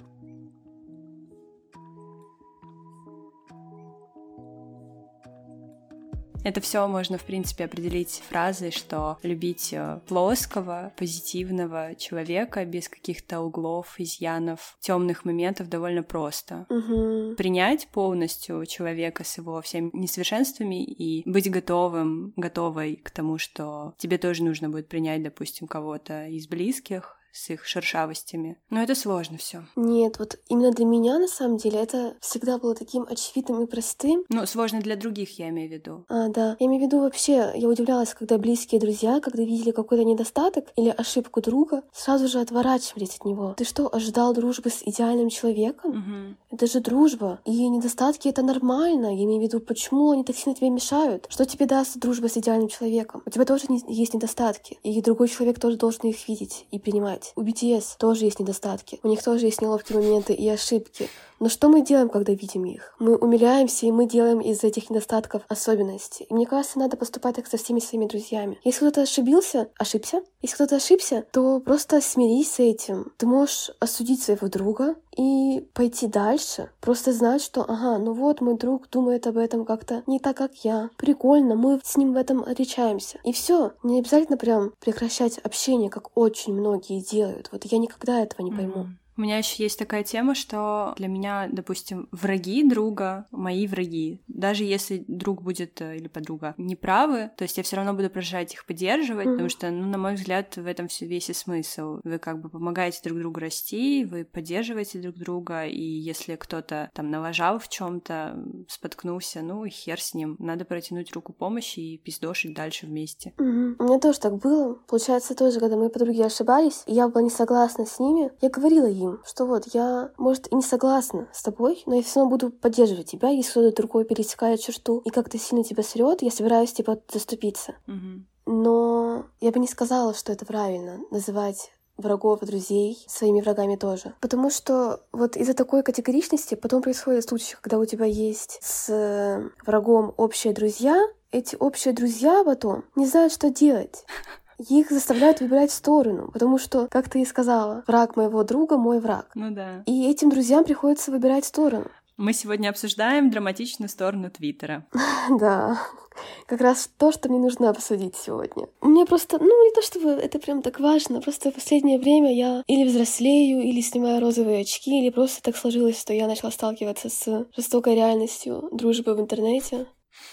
B: Это все можно, в принципе, определить фразой, что любить э, плоского, позитивного человека без каких-то углов, изъянов, темных моментов довольно просто.
A: Угу.
B: Принять полностью человека с его всеми несовершенствами и быть готовым, готовой к тому, что тебе тоже нужно будет принять, допустим, кого-то из близких с их шершавостями. Но это сложно все.
A: Нет, вот именно для меня, на самом деле, это всегда было таким очевидным и простым.
B: Ну, сложно для других, я имею в виду.
A: А, да. Я имею в виду вообще, я удивлялась, когда близкие друзья, когда видели какой-то недостаток или ошибку друга, сразу же отворачивались от него. Ты что, ожидал дружбы с идеальным человеком?
B: Мгм.
A: Это же дружба. И недостатки — это нормально. Я имею в виду, почему они так сильно тебе мешают? Что тебе даст дружба с идеальным человеком? У тебя тоже есть недостатки. И другой человек тоже должен их видеть и принимать. У BTS тоже есть недостатки. У них тоже есть неловкие моменты и ошибки. Но что мы делаем, когда видим их? Мы умиляемся, и мы делаем из этих недостатков особенности. И мне кажется, надо поступать так со всеми своими друзьями. Если кто-то ошибился, ошибся. Если кто-то ошибся, то просто смирись с этим. Ты можешь осудить своего друга и пойти дальше. Просто знать, что, ага, ну вот мой друг думает об этом как-то не так, как я. Прикольно, мы с ним в этом отличаемся. И все. Не обязательно прям прекращать общение, как очень многие делают. Вот я никогда этого не пойму.
B: Мгм. У меня еще есть такая тема, что для меня, допустим, враги друга мои враги. Даже если друг будет э, или подруга неправы, то есть я все равно буду продолжать их поддерживать,
A: Мгм.
B: потому что, ну, на мой взгляд, в этом все весь и смысл. Вы как бы помогаете друг другу расти, вы поддерживаете друг друга, и если кто-то там налажал в чем-то, споткнулся, ну и хер с ним. Надо протянуть руку помощи и пиздошить дальше вместе.
A: Мгм. У меня тоже так было. Получается, тоже, когда мои подруги ошибались, я была не согласна с ними, я говорила им, что вот я, может, и не согласна с тобой, но я все равно буду поддерживать тебя, если кто-то другой пересекает черту и как-то сильно тебя срет, я собираюсь, типа, заступиться.
B: Мгм.
A: Но я бы не сказала, что это правильно, называть врагов, друзей своими врагами тоже. Потому что вот из-за такой категоричности потом происходит случай, когда у тебя есть с врагом общие друзья, эти общие друзья потом не знают, что делать. Их заставляют выбирать сторону, потому что, как ты и сказала, враг моего друга — мой враг.
B: Ну да.
A: И этим друзьям приходится выбирать сторону.
B: Мы сегодня обсуждаем драматичную сторону Твиттера.
A: Да. Как раз то, что мне нужно обсудить сегодня. Мне просто, ну, не то чтобы это прям так важно, просто в последнее время я или взрослею, или снимаю розовые очки, или просто так сложилось, что я начала сталкиваться с жестокой реальностью дружбы в интернете.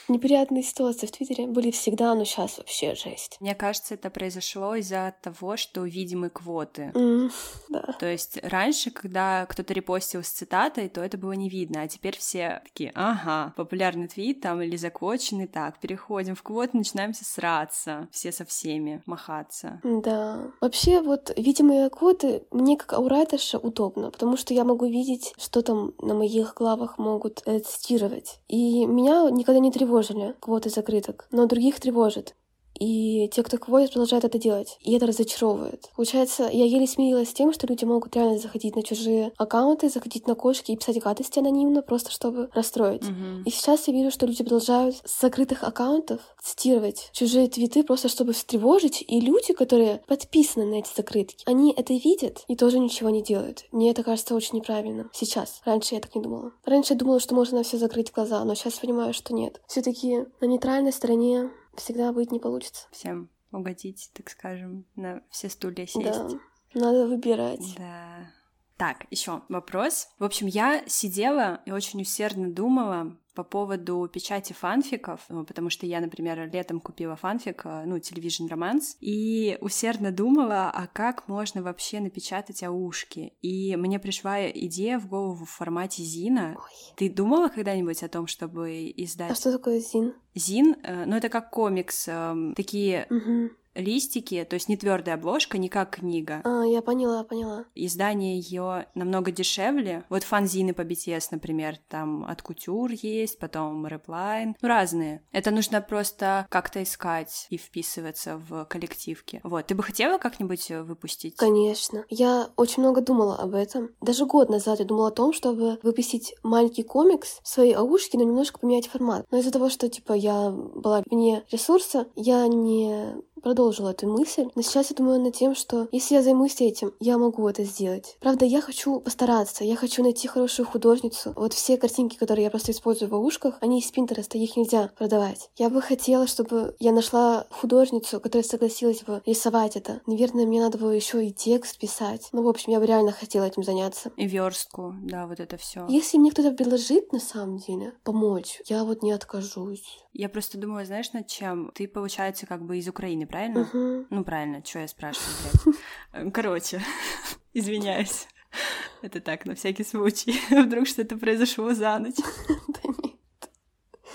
A: Неприятные ситуации в Твиттере были всегда, но сейчас вообще жесть.
B: Мне кажется, это произошло из-за того, что видимы квоты.
A: М, да.
B: То есть раньше, когда кто-то репостил с цитатой, то это было не видно, а теперь все такие, ага, популярный твит там или заквоченный, так, переходим в квот, начинаем все сраться, все со всеми махаться.
A: Да. Вообще, вот видимые квоты мне как аурайтерша удобно, потому что я могу видеть, что там на моих главах могут э, цитировать. И меня никогда не тревожили квоты закрыток, но других тревожит. И те, кто квотит, продолжают это делать. И это разочаровывает. Получается, я еле смирилась с тем, что люди могут реально заходить на чужие аккаунты, заходить на кошки и писать гадости анонимно, просто чтобы расстроить.
B: Мгм.
A: И сейчас я вижу, что люди продолжают с закрытых аккаунтов цитировать чужие твиты просто чтобы встревожить, и люди, которые подписаны на эти закрытки, они это видят и тоже ничего не делают. Мне это кажется очень неправильно. Сейчас. Раньше я так не думала. Раньше я думала, что можно на все закрыть глаза, но сейчас понимаю, что нет. все таки на нейтральной стороне всегда быть не получится.
B: Всем угодить, так скажем, на все стулья сесть.
A: Да. Надо выбирать.
B: Да. Так, еще вопрос. В общем, я сидела и очень усердно думала по поводу печати фанфиков, ну, потому что я, например, летом купила фанфик, э, ну, телевизион романс, и усердно думала, а как можно вообще напечатать аушки. И мне пришла идея в голову в формате Зина.
A: Ой.
B: Ты думала когда-нибудь о том, чтобы издать
A: А что такое Зин?
B: Зин? Э, Ну, это как комикс, эм, такие
A: Мгм.
B: Листики, то есть не твердая обложка, не как книга.
A: А, я поняла, поняла.
B: Издание ее намного дешевле. Вот фанзины по BTS, например, там от Кутюр есть, потом Repline, ну разные. Это нужно просто как-то искать и вписываться в коллективки. Вот, ты бы хотела как-нибудь э, выпустить?
A: Конечно. Я очень много думала об этом. Даже год назад я думала о том, чтобы выпустить маленький комикс в своей аушке, но немножко поменять формат. Но из-за того, что, типа, я была вне ресурса, я не продолжила эту мысль. Но сейчас я думаю над тем, что если я займусь этим, я могу это сделать. Правда, я хочу постараться, я хочу найти хорошую художницу. Вот все картинки, которые я просто использую в аушках, они из Пинтереста, их нельзя продавать. Я бы хотела, чтобы я нашла художницу, которая согласилась бы рисовать это. Наверное, мне надо было еще и текст писать. Ну, в общем, я бы реально хотела этим заняться.
B: И верстку, да, вот это все.
A: Если мне кто-то предложит, на самом деле, помочь, я вот не откажусь.
B: Я просто думаю, знаешь, над чем? Ты, получается, как бы из Украины, правильно?
A: Мгм.
B: Ну, правильно, что я спрашиваю, блядь? Короче, извиняюсь. Это так, на всякий случай. Вдруг что-то произошло за ночь.
A: Да нет.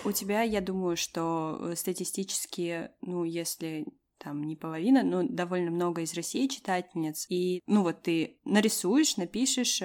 B: У тебя, я думаю, что э, статистически, ну, если там не половина, но довольно много из России читательниц. И, ну, вот ты нарисуешь, напишешь,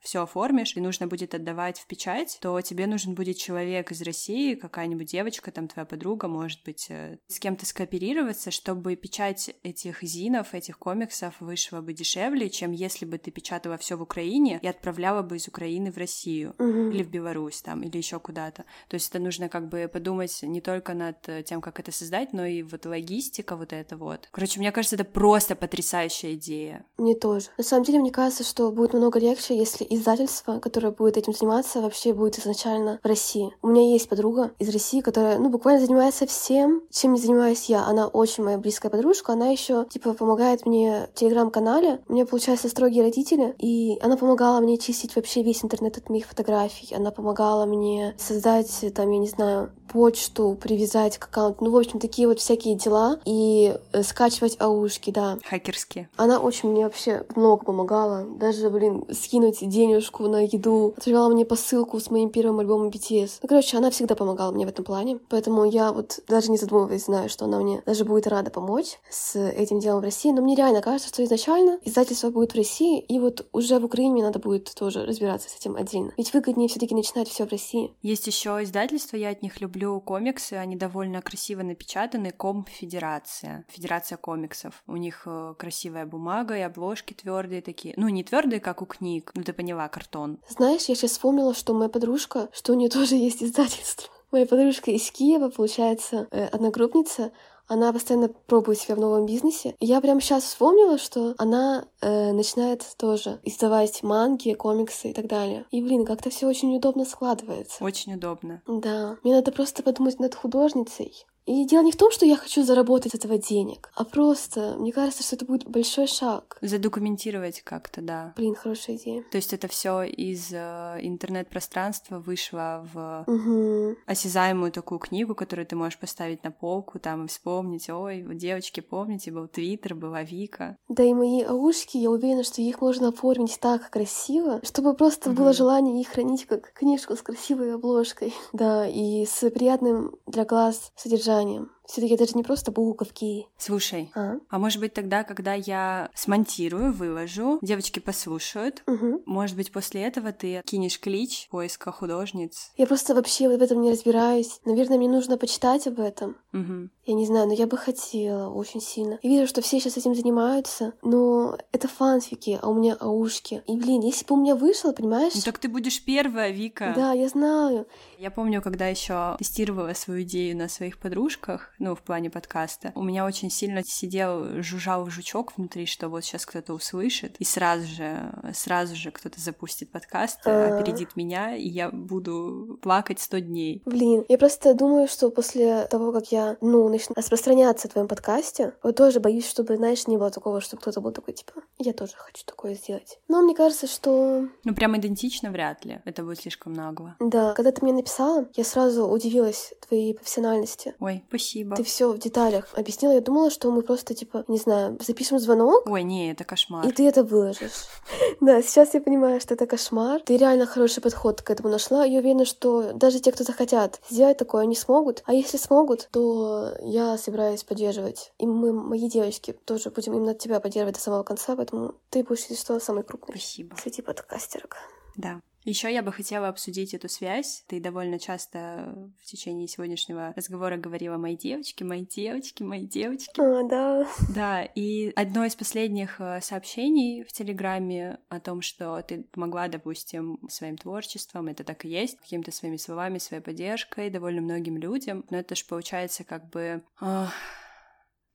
B: все оформишь, и нужно будет отдавать в печать, то тебе нужен будет человек из России, какая-нибудь девочка, там твоя подруга, может быть, э, с кем-то скооперироваться, чтобы печать этих зинов, этих комиксов вышла бы дешевле, чем если бы ты печатала все в Украине и отправляла бы из Украины в Россию
A: Мгм.
B: или в Беларусь там, или еще куда-то. То есть это нужно как бы подумать не только над э, тем, как это создать, но и вот логистика вот это вот. Короче, мне кажется, это просто потрясающая идея.
A: Мне тоже. На самом деле, мне кажется, что будет намного легче, если издательство, которое будет этим заниматься, вообще будет изначально в России. У меня есть подруга из России, которая, ну, буквально занимается всем, чем не занимаюсь я. Она очень моя близкая подружка. Она еще, типа, помогает мне в телеграм-канале. У меня, получается, строгие родители, и она помогала мне чистить вообще весь интернет от моих фотографий. Она помогала мне создать, там, я не знаю, почту, привязать к аккаунту. Ну, в общем, такие вот всякие дела. И э, скачивать аушки, да.
B: Хакерские.
A: Она очень мне вообще много помогала. Даже, блин, скинуть денежку на еду. Отправляла мне посылку с моим первым альбомом BTS. Ну, короче, она всегда помогала мне в этом плане. Поэтому я вот даже не задумываясь знаю, что она мне даже будет рада помочь с этим делом в России. Но мне реально кажется, что изначально издательство будет в России, и вот уже в Украине мне надо будет тоже разбираться с этим отдельно. Ведь выгоднее все таки начинать все в России.
B: Есть еще издательства, я от них люблю комиксы, они довольно красиво напечатаны. Комфедерация, Федерация комиксов. У них э, красивая бумага и обложки твердые такие. Ну, не твердые, как у книг, ну ты поняла, картон.
A: Знаешь, я сейчас вспомнила, что моя подружка, что у нее тоже есть издательство. Моя подружка из Киева, получается, э, одногруппница, Она постоянно пробует себя в новом бизнесе. И я прямо сейчас вспомнила, что она э, начинает тоже издавать манги, комиксы и так далее. И, блин, как-то все очень удобно складывается.
B: Очень удобно.
A: Да, мне надо просто подумать над художницей. И дело не в том, что я хочу заработать этого денег, а просто, мне кажется, что это будет большой шаг.
B: Задокументировать как-то, да.
A: Блин, хорошая идея.
B: То есть это все из э, интернет-пространства вышло в
A: Угу.
B: осязаемую такую книгу, которую ты можешь поставить на полку там и вспомнить, ой, вот девочки, помните, был Твиттер, была Вика.
A: Да и мои аушки, я уверена, что их можно оформить так красиво, чтобы просто было
B: Мгм.
A: желание их хранить как книжку с красивой обложкой. Да, и с приятным для глаз содержанием. Все таки это же не просто буковки.
B: Слушай,
A: А?
B: а может быть тогда, когда я смонтирую, выложу, девочки послушают,
A: Мгм.
B: может быть, после этого ты кинешь клич поиска художниц.
A: Я просто вообще в этом не разбираюсь. Наверное, мне нужно почитать об этом.
B: Мгм.
A: Я не знаю, но я бы хотела очень сильно. Я вижу, что все сейчас этим занимаются, но это фанфики, а у меня аушки. И, блин, если бы у меня вышло, понимаешь?
B: Ну так ты будешь первая, Вика.
A: Да, я знаю.
B: Я помню, когда еще тестировала свою идею на своих подружках, ну, в плане подкаста, у меня очень сильно сидел, жужжал жучок внутри, что вот сейчас кто-то услышит, и сразу же, сразу же кто-то запустит подкаст,
A: А.
B: опередит меня, и я буду плакать сто дней.
A: Блин, я просто думаю, что после того, как я, ну, начну распространяться в твоем подкасте, вот тоже боюсь, чтобы, знаешь, не было такого, чтобы кто-то был такой, типа, я тоже хочу такое сделать. Но мне кажется, что
B: Ну, прям идентично вряд ли, это будет слишком нагло.
A: Да, когда ты мне написала, я сразу удивилась твоей профессиональности.
B: Ой, спасибо.
A: Ты все в деталях объяснила. Я думала, что мы просто, типа, не знаю, запишем звонок,
B: Ой, не, это кошмар.
A: и ты это выложишь. Да, сейчас я понимаю, что это кошмар. Ты реально хороший подход к этому нашла. Я уверена, что даже те, кто захотят сделать такое, они смогут. А если смогут, то я собираюсь поддерживать. И мы, мои девочки, тоже будем именно тебя поддерживать до самого конца, поэтому ты будешь, если что, самый крупный.
B: Спасибо.
A: Среди подкастерок.
B: Да. Еще я бы хотела обсудить эту связь. Ты довольно часто в течение сегодняшнего разговора говорила «мои девочки, мои девочки, мои девочки».
A: А, да.
B: Да, и одно из последних э, сообщений в Телеграме о том, что ты помогла, допустим, своим творчеством, это так и есть, какими-то своими словами, своей поддержкой довольно многим людям, но это же получается как бы... ах,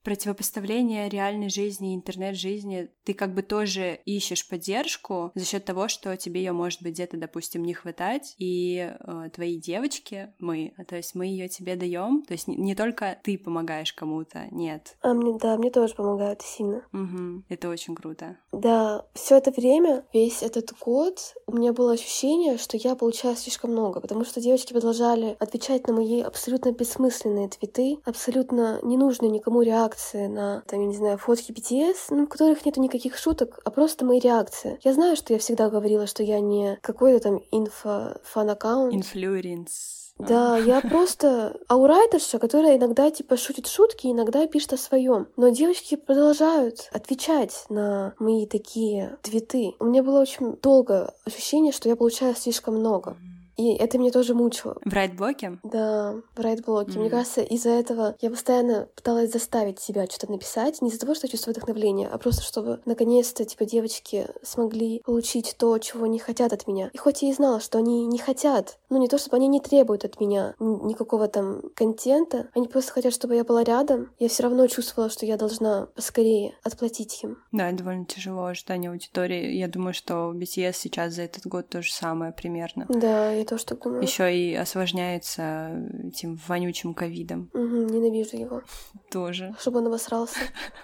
B: противопоставление реальной жизни и интернет-жизни, ты как бы тоже ищешь поддержку за счет того, что тебе ее может быть где-то, допустим, не хватать, и э, твои девочки, мы, то есть мы ее тебе даем, то есть не, не только ты помогаешь кому-то, нет.
A: А мне, да, мне тоже помогают сильно.
B: Мгм. Это очень круто.
A: Да, все это время, весь этот год, у меня было ощущение, что я получаю слишком много, потому что девочки продолжали отвечать на мои абсолютно бессмысленные твиты, абсолютно ненужные никому реакции на, там, я не знаю, фотки BTS, ну, в которых нету никаких шуток, а просто мои реакции. Я знаю, что я всегда говорила, что я не какой-то там инфо-фан-аккаунт.
B: Influence.
A: Да, я просто AU writer ша, которая иногда типа шутит шутки, иногда пишет о своем. Но девочки продолжают отвечать на мои такие твиты. У меня было очень долго ощущение, что я получаю слишком много. И это меня тоже мучило.
B: В write block е?
A: Да, в write block е. Мне
B: Мгм.
A: кажется, из-за этого я постоянно пыталась заставить себя что-то написать. Не из-за того, что я чувствую вдохновление, а просто чтобы наконец-то, типа, девочки смогли получить то, чего они хотят от меня. И хоть я и знала, что они не хотят, ну не то, чтобы они не требуют от меня никакого там контента, они просто хотят, чтобы я была рядом, я все равно чувствовала, что я должна поскорее отплатить им.
B: Да, довольно тяжело ожидание аудитории. Я думаю, что BTS сейчас за этот год то же самое примерно.
A: Да, я тоже так думаю.
B: Еще и осложняется этим вонючим ковидом
A: Мгм, ненавижу его,
B: тоже.
A: чтобы он обосрался.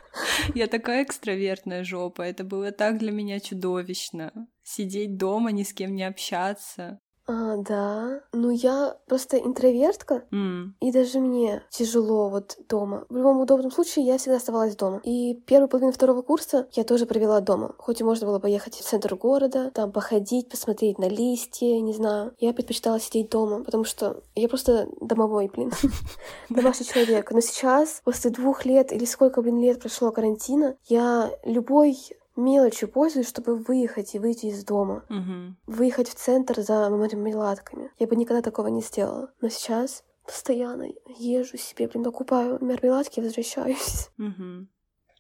B: Я такая экстравертная жопа. Это было так для меня чудовищно. Сидеть дома, ни с кем не общаться.
A: А, да. Ну, я просто интровертка,
B: М,
A: И даже мне тяжело вот дома. В любом удобном случае я всегда оставалась дома. И первую половину второго курса я тоже провела дома. Хоть и можно было поехать в центр города, там походить, посмотреть на листья, не знаю. Я предпочитала сидеть дома, потому что я просто домовой, блин. Домашний человек. Но сейчас, после двух лет или сколько, блин, лет прошло карантина, я любой мелочью пользуюсь, чтобы выехать и выйти из дома
B: мгм.
A: выехать в центр за мармеладками. Я бы никогда такого не сделала. Но сейчас постоянно езжу себе, блин, покупаю мармеладки и возвращаюсь.
B: Мгм.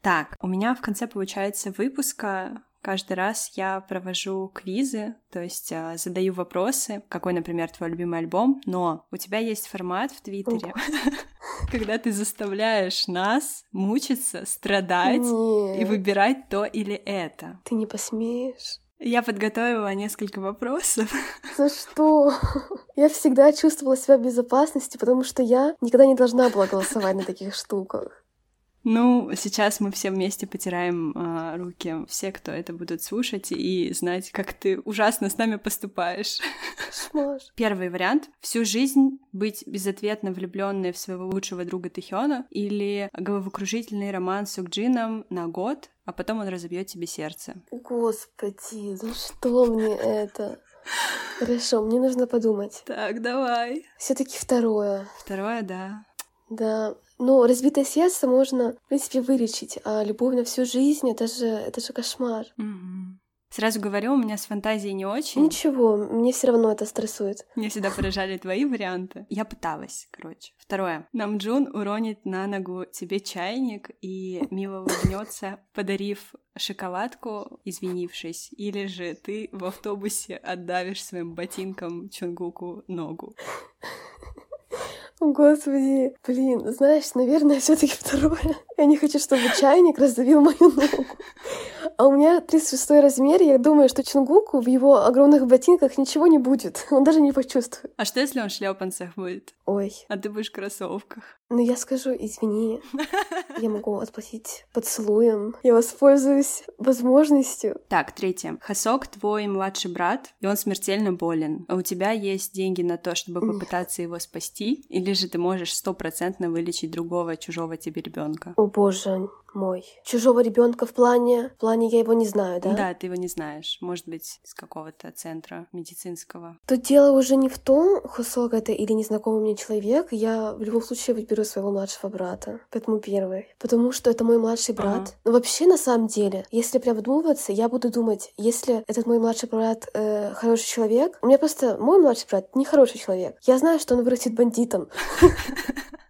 B: Так, у меня в конце получается выпуска Каждый раз я провожу квизы, то есть а, задаю вопросы, какой, например, твой любимый альбом, но у тебя есть формат в Твиттере, Когда ты заставляешь нас мучиться, страдать и выбирать то или это.
A: ты не посмеешь.
B: Я подготовила несколько вопросов.
A: За что? Я всегда чувствовала себя в безопасности, потому что я никогда не должна была голосовать на таких штуках.
B: Ну, сейчас мы все вместе потираем а, руки, все, кто это будут слушать и знать, как ты ужасно с нами поступаешь.
A: Кошмар.
B: Первый вариант — всю жизнь быть безответно влюбленной в своего лучшего друга Тэхёна или головокружительный роман с Угджином на год, а потом он разобьет тебе сердце.
A: Господи, за что мне это? Хорошо, мне нужно подумать.
B: Так, давай.
A: Все-таки второе.
B: Второе, да.
A: Да, ну, разбитое сердце можно, в принципе, вылечить, а любовь на всю жизнь это же, это же кошмар.
B: Сразу говорю, у меня с фантазией не очень.
A: Ничего, мне все равно это стрессует.
B: Меня всегда поражали твои варианты. Я пыталась, короче. Второе. Намджун уронит на ногу тебе чайник и мило улыбнется, подарив шоколадку, извинившись. Или же ты в автобусе отдавишь своим ботинком Чунгуку ногу.
A: Господи, блин, знаешь, наверное, все-таки второе. Я не хочу, чтобы чайник раздавил мою ногу. А у меня 36 размер, я думаю, что Чунгуку в его огромных ботинках ничего не будет. Он даже не почувствует.
B: А что, если он в шлепанцах будет?
A: Ой,
B: А ты будешь в кроссовках?
A: ну я скажу, извини, я могу отплатить поцелуем. Я воспользуюсь возможностью.
B: Так, третье. Хасок твой младший брат, и он смертельно болен. А у тебя есть деньги на то, чтобы попытаться его спасти? Или же ты можешь стопроцентно вылечить другого чужого тебе ребенка?
A: О боже мой. Чужого ребенка в плане... В плане я его не знаю, да?
B: Да, ты его не знаешь. Может быть, из какого-то центра медицинского.
A: Тут дело уже не в том, Хосок это или незнакомый мне человек. Я в любом случае выберу своего младшего брата. Поэтому первый. Потому что это мой младший брат.
B: Ага.
A: Но вообще, на самом деле, если прям вдумываться, я буду думать, если этот мой младший брат э, хороший человек, у меня просто мой младший брат не хороший человек. Я знаю, что он вырастет бандитом.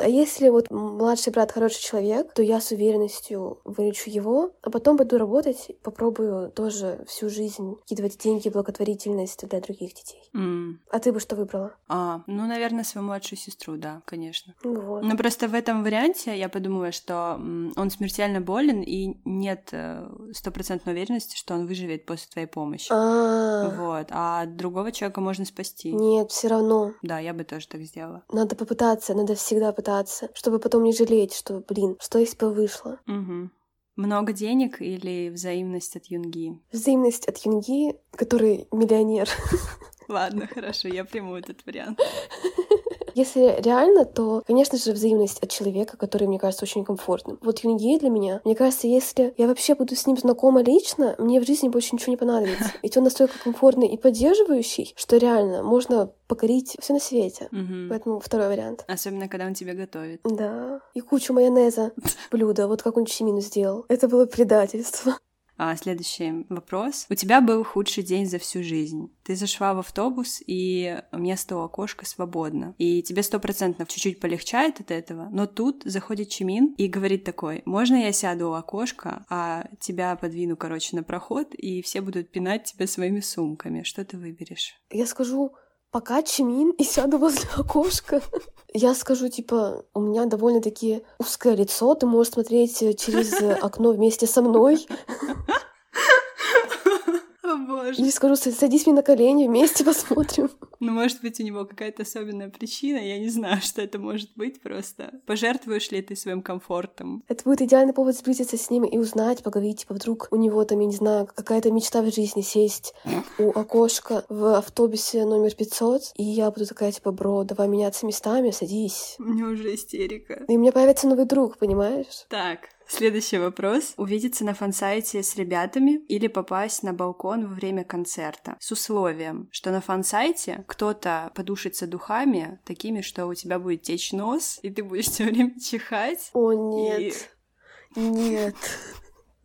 A: А если вот младший брат хороший человек, то я с уверенностью вылечу его, а потом пойду работать, попробую тоже всю жизнь кидывать деньги благотворительность для других детей.
B: М.
A: А ты бы что выбрала?
B: А, ну, наверное, свою младшую сестру, да, конечно.
A: Ну Вот.
B: Но просто в этом варианте я подумала, что он смертельно болен, и нет э, стопроцентной уверенности, что он выживет после твоей помощи.
A: А,
B: Вот. А другого человека можно спасти.
A: нет, все равно.
B: Да, я бы тоже так сделала.
A: Надо попытаться, надо всегда пытаться, чтобы потом не жалеть, что, блин, что бы вышло.
B: Мгм. Много денег или взаимность от Юнги?
A: Взаимность от Юнги, который миллионер.
B: Ладно, хорошо, я приму этот вариант.
A: Если реально, то, конечно же, взаимность от человека, который, мне кажется, очень комфортным. Вот Юнги для меня, мне кажется, если я вообще буду с ним знакома лично, мне в жизни больше ничего не понадобится. Ведь он настолько комфортный и поддерживающий, что реально можно покорить все на свете.
B: Мгм.
A: Поэтому второй вариант.
B: Особенно, когда он тебя готовит.
A: Да. И кучу майонеза блюда, вот как он Чимину сделал. Это было предательство.
B: А следующий вопрос. У тебя был худший день за всю жизнь. Ты зашла в автобус, и место у окошка свободно. И тебе стопроцентно чуть-чуть полегчает от этого, но тут заходит Чимин и говорит такой, можно я сяду у окошка, а тебя подвину, короче, на проход, и все будут пинать тебя своими сумками. Что ты выберешь?
A: Я скажу, пока Чимин и сяду возле окошка. Я скажу, типа, у меня довольно-таки узкое лицо, ты можешь смотреть э, через э, окно вместе со мной.
B: Боже.
A: И скажу, «Са- садись мне на колени, вместе посмотрим.
B: Ну, может быть, у него какая-то особенная причина, я не знаю, что это может быть просто. Пожертвуешь ли ты своим комфортом?
A: Это будет идеальный повод сблизиться с ним и узнать, поговорить, типа, вдруг у него там, я не знаю, какая-то мечта в жизни сесть у окошка в автобусе номер 500, и я буду такая, типа, бро, давай меняться местами, садись.
B: У меня уже истерика.
A: И у меня появится новый друг, понимаешь?
B: Так, следующий вопрос. Увидеться на фан-сайте с ребятами или попасть на балкон во время концерта с условием, что на фан-сайте кто-то подушится духами такими, что у тебя будет течь нос, и ты будешь все время чихать.
A: О, нет. Нет.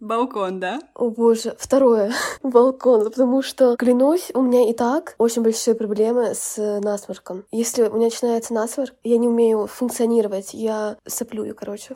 B: Балкон, да?
A: О боже, второе, балкон, потому что, клянусь, у меня и так очень большие проблемы с насморком. Если у меня начинается насморк, я не умею функционировать, я соплюю, короче.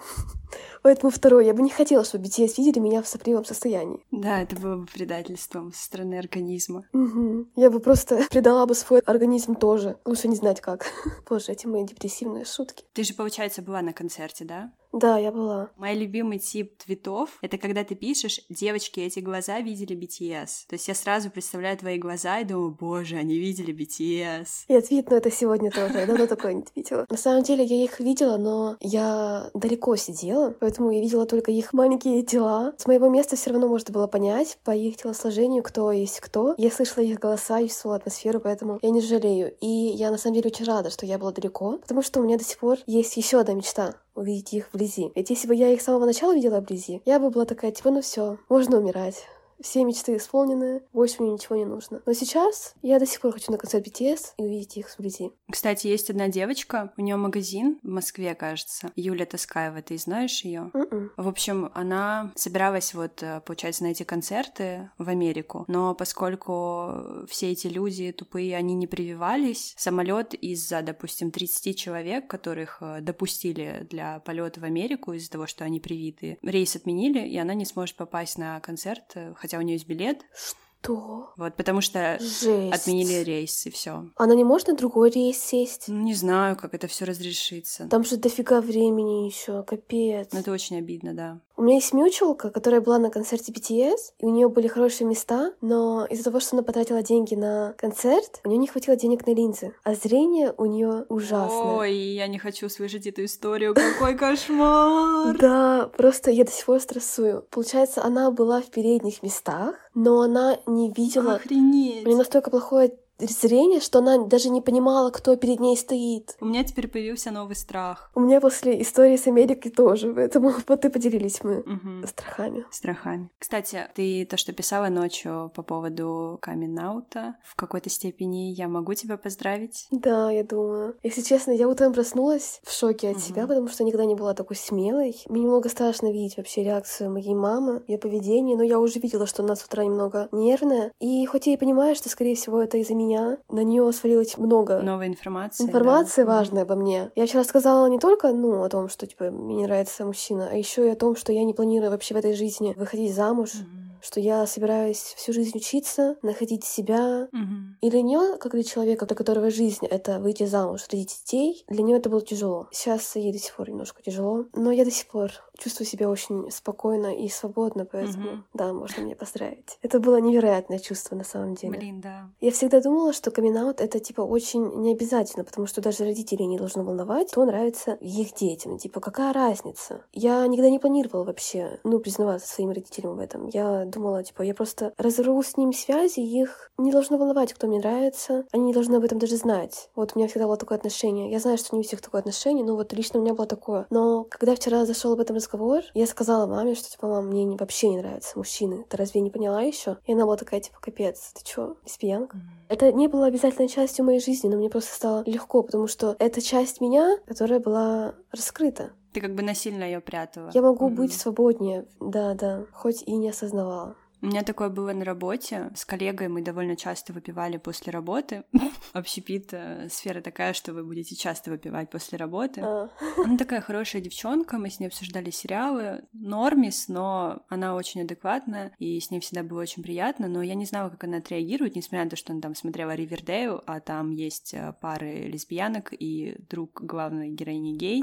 A: Поэтому второе, я бы не хотела, чтобы BTS видели меня в сопливом состоянии.
B: Да, это было бы предательством со стороны организма.
A: Мгм. Я бы просто предала бы свой организм тоже. Лучше не знать как. Боже, эти мои депрессивные шутки.
B: Ты же, получается, была на концерте, да?
A: Да, я была.
B: Мой любимый тип твитов — это когда ты пишешь «Девочки, эти глаза видели BTS». То есть я сразу представляю твои глаза и думаю «Боже, они видели BTS».
A: Я твитну это сегодня тоже. Я давно такое не твитила. На самом деле я их видела, но я далеко сидела, поэтому я видела только их маленькие тела. С моего места все равно можно было понять по их телосложению, кто есть кто. Я слышала их голоса и чувствовала атмосферу, поэтому я не жалею. И я на самом деле очень рада, что я была далеко, потому что у меня до сих пор есть еще одна мечта увидеть их вблизи. Ведь если бы я их с самого начала видела вблизи, я бы была такая, типа, ну все, можно умирать. Все мечты исполнены, больше мне ничего не нужно. Но сейчас я до сих пор хочу на концерт BTS и увидеть их вблизи.
B: Кстати, есть одна девочка, у нее магазин в Москве, кажется. Юля Таскаева, ты знаешь ее?
A: М-м.
B: В общем, она собиралась вот, э, получается, на эти концерты в Америку, но поскольку все эти люди тупые, они не прививались, самолет из-за, допустим, 30 человек, которых э, допустили для полета в Америку из-за того, что они привиты, рейс отменили, и она не сможет попасть на концерт, э, хотя у нее есть билет.
A: Что?
B: Вот, потому что
A: Жесть.
B: отменили рейс, и все.
A: Она не может на другой рейс сесть?
B: Ну, не знаю, как это все разрешится.
A: Там же дофига времени еще, капец.
B: Но это очень обидно, да.
A: У меня есть мючелка, которая была на концерте BTS, и у нее были хорошие места, но из-за того, что она потратила деньги на концерт, у нее не хватило денег на линзы, а зрение у нее ужасное.
B: Ой, я не хочу слышать эту историю. Какой кошмар!
A: Да, просто я до сих пор стрессую. Получается, она была в передних местах, но она не видела...
B: Охренеть!
A: У нее настолько плохое зрение, что она даже не понимала, кто перед ней стоит.
B: У меня теперь появился новый страх.
A: У меня после истории с Америкой тоже, поэтому вот и поделились мы
B: Мгм.
A: страхами.
B: Страхами. Кстати, ты то, что писала ночью по поводу камин-аута, в какой-то степени я могу тебя поздравить.
A: Да, я думаю. Если честно, я утром проснулась в шоке от
B: Мгм.
A: себя, потому что никогда не была такой смелой. Мне немного страшно видеть вообще реакцию моей мамы, ее поведение, но я уже видела, что она с утра немного нервная. И хоть я и понимаю, что, скорее всего, это из-за меня, на нее свалилось много
B: Новая информация.
A: информации
B: да.
A: важной обо мне. Я вчера сказала не только, ну, о том, что, типа, мне не нравится мужчина, а еще и о том, что я не планирую вообще в этой жизни выходить замуж,
B: Мгм.
A: Что я собираюсь всю жизнь учиться, находить себя,
B: Мгм.
A: и для нее, как для человека, для которого жизнь — это выйти замуж, родить детей, для нее это было тяжело. Сейчас ей до сих пор немножко тяжело, но я до сих пор чувствую себя очень спокойно и свободно, поэтому
B: Мгм.
A: да, можно меня поздравить. Это было невероятное чувство на самом деле.
B: Блин, да.
A: Я всегда думала, что камин это типа очень необязательно, потому что даже родителей не должно волновать, кто нравится их детям. Типа, какая разница? Я никогда не планировала вообще, ну, признаваться своим родителям в этом. Я думала, типа, я просто разорву с ним связи, их не должно волновать, кто мне нравится. Они не должны об этом даже знать. Вот у меня всегда было такое отношение. Я знаю, что не у всех такое отношение, но вот лично у меня было такое. Но когда вчера зашел об этом разговор, я сказала маме, что, типа, мам, мне не- вообще не нравятся мужчины. Ты разве не поняла еще? И она была такая, типа, капец, ты чё, лесбиянка? Это не было обязательной частью моей жизни, но мне просто стало легко, потому что это часть меня, которая была раскрыта.
B: Ты как бы насильно ее прятала.
A: Я могу
B: Мгм.
A: быть свободнее, да-да, хоть и не осознавала.
B: У меня такое было на работе. С коллегой мы довольно часто выпивали после работы. Общепит э, сфера такая, что вы будете часто выпивать после работы.
A: А,
B: Она такая хорошая девчонка, мы с ней обсуждали сериалы. Нормис, но она очень адекватная, и с ней всегда было очень приятно, но я не знала, как она отреагирует, несмотря на то, что она там смотрела Ривердейл, а там есть э, пары лесбиянок и друг главной героини гей.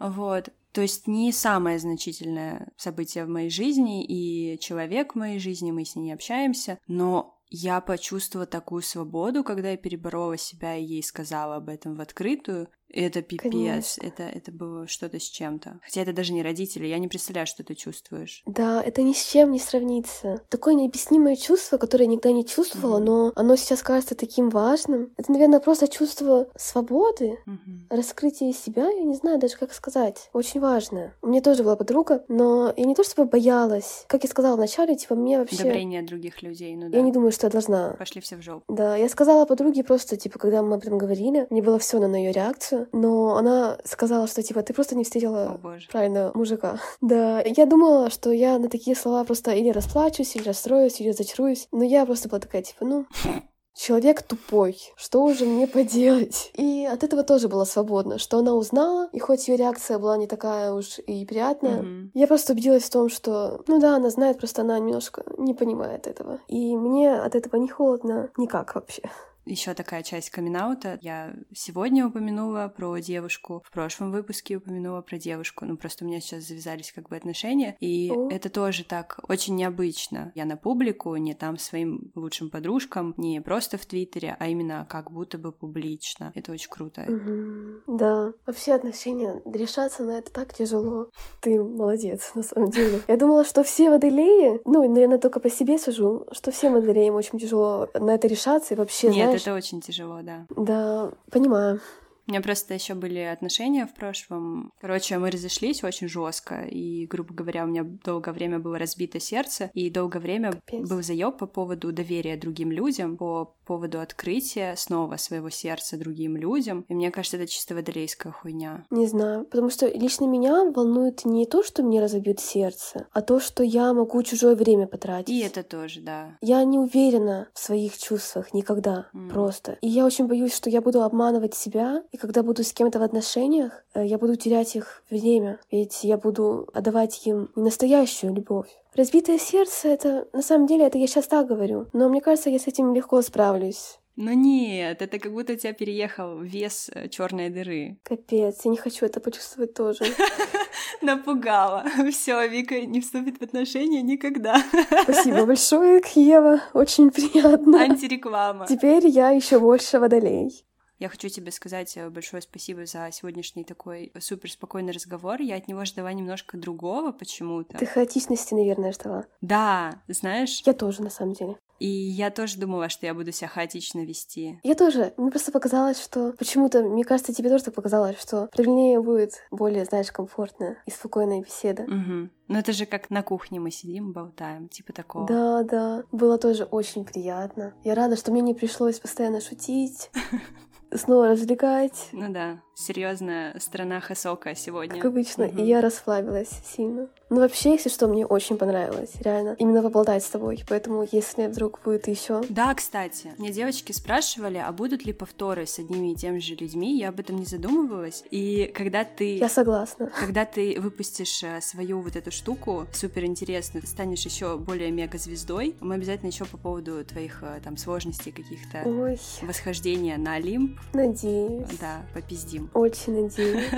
B: Вот. То есть не самое значительное событие в моей жизни и человек в моей жизни, мы с ней не общаемся, но я почувствовала такую свободу, когда я переборола себя и ей сказала об этом в открытую. Это пипец,
A: Конечно.
B: это, это было что-то с чем-то. Хотя это даже не родители, я не представляю, что ты чувствуешь.
A: Да, это ни с чем не сравнится. Такое необъяснимое чувство, которое я никогда не чувствовала,
B: Мгм.
A: но оно сейчас кажется таким важным. Это, наверное, просто чувство свободы,
B: Мгм.
A: раскрытие себя, я не знаю даже, как сказать. Очень важное. У меня тоже была подруга, но я не то чтобы боялась. Как я сказала вначале, типа, мне вообще...
B: Одобрение других людей, ну да.
A: Я не думаю, что я должна.
B: Пошли все в жопу.
A: Да, я сказала подруге просто, типа, когда мы об этом говорили, мне было все на ее реакцию. Но она сказала, что типа ты просто не
B: О
A: встретила
B: боже.
A: правильно мужика. Да, я думала, что я на такие слова просто или расплачусь, или расстроюсь, или зачаруюсь, но я просто была такая, типа, ну, Человек тупой, что уже мне поделать? И от этого тоже была свободна, что она узнала, и хоть ее реакция была не такая уж и приятная,
B: Мгм.
A: я просто убедилась в том, что, ну да, она знает, просто она немножко не понимает этого. И мне от этого не холодно никак вообще.
B: Еще такая часть камин Я сегодня упомянула про девушку, в прошлом выпуске упомянула про девушку. Ну, просто у меня сейчас завязались как бы отношения, и
A: О.
B: это тоже так очень необычно. Я на публику, не там своим лучшим подружкам, не просто в Твиттере, а именно как будто бы публично. Это очень круто.
A: Мгм. Да, вообще отношения, решаться на это так тяжело. Ты молодец, на самом деле. Я думала, что все водолеи, ну, наверное, только по себе сужу, что всем водолеям очень тяжело на это решаться и вообще,
B: Нет,
A: знаешь...
B: это очень тяжело, да.
A: Да, понимаю.
B: У меня просто еще были отношения в прошлом. Короче, мы разошлись очень жестко, и, грубо говоря, у меня долгое время было разбито сердце, и долгое время
A: Капец.
B: был заеб по поводу доверия другим людям, по поводу открытия снова своего сердца другим людям. И мне кажется, это чисто водолейская хуйня.
A: Не знаю, потому что лично меня волнует не то, что мне разобьют сердце, а то, что я могу чужое время потратить.
B: И это тоже, да.
A: Я не уверена в своих чувствах никогда,
B: М.
A: просто. И я очень боюсь, что я буду обманывать себя, и когда буду с кем-то в отношениях, э, я буду терять их время, ведь я буду отдавать им не настоящую любовь. Разбитое сердце — это, на самом деле, это я сейчас так говорю, но мне кажется, я с этим легко справлюсь.
B: Но нет, это как будто у тебя переехал вес черной дыры.
A: Капец, я не хочу это почувствовать тоже.
B: Напугала. Все, Вика не вступит в отношения никогда.
A: Спасибо большое, Ева, очень приятно.
B: Антиреклама.
A: Теперь я еще больше водолей.
B: Я хочу тебе сказать э, большое спасибо за сегодняшний такой супер спокойный разговор. Я от него ждала немножко другого почему-то.
A: Ты хаотичности, наверное, ждала.
B: Да, знаешь,
A: Я тоже, на самом деле.
B: и я тоже думала, что я буду себя хаотично вести.
A: Я тоже. Мне просто показалось, что почему-то, мне кажется, тебе тоже так показалось, что правильнее будет более, знаешь, комфортная и спокойная беседа.
B: Угу. Ну это же как на кухне мы сидим, болтаем, типа такого.
A: Да, да, было тоже очень приятно. Я рада, что мне не пришлось постоянно шутить, снова развлекать,
B: Ну да, серьезная страна Хасока сегодня.
A: как обычно,
B: Мгм.
A: и я расслабилась сильно. Ну вообще, если что, мне очень понравилось, реально, именно поболтать с тобой. Поэтому, если вдруг будет еще
B: Да, кстати, мне девочки спрашивали, а будут ли повторы с одними и теми же людьми, я об этом не задумывалась. И когда ты...
A: я согласна.
B: Когда ты выпустишь э, свою вот эту штуку супер интересную, ты станешь еще более мега звездой, мы обязательно еще по поводу твоих э, там сложностей каких-то
A: Ой,
B: восхождения на Олимп,
A: надеюсь.
B: да, попиздим.
A: Очень надеюсь.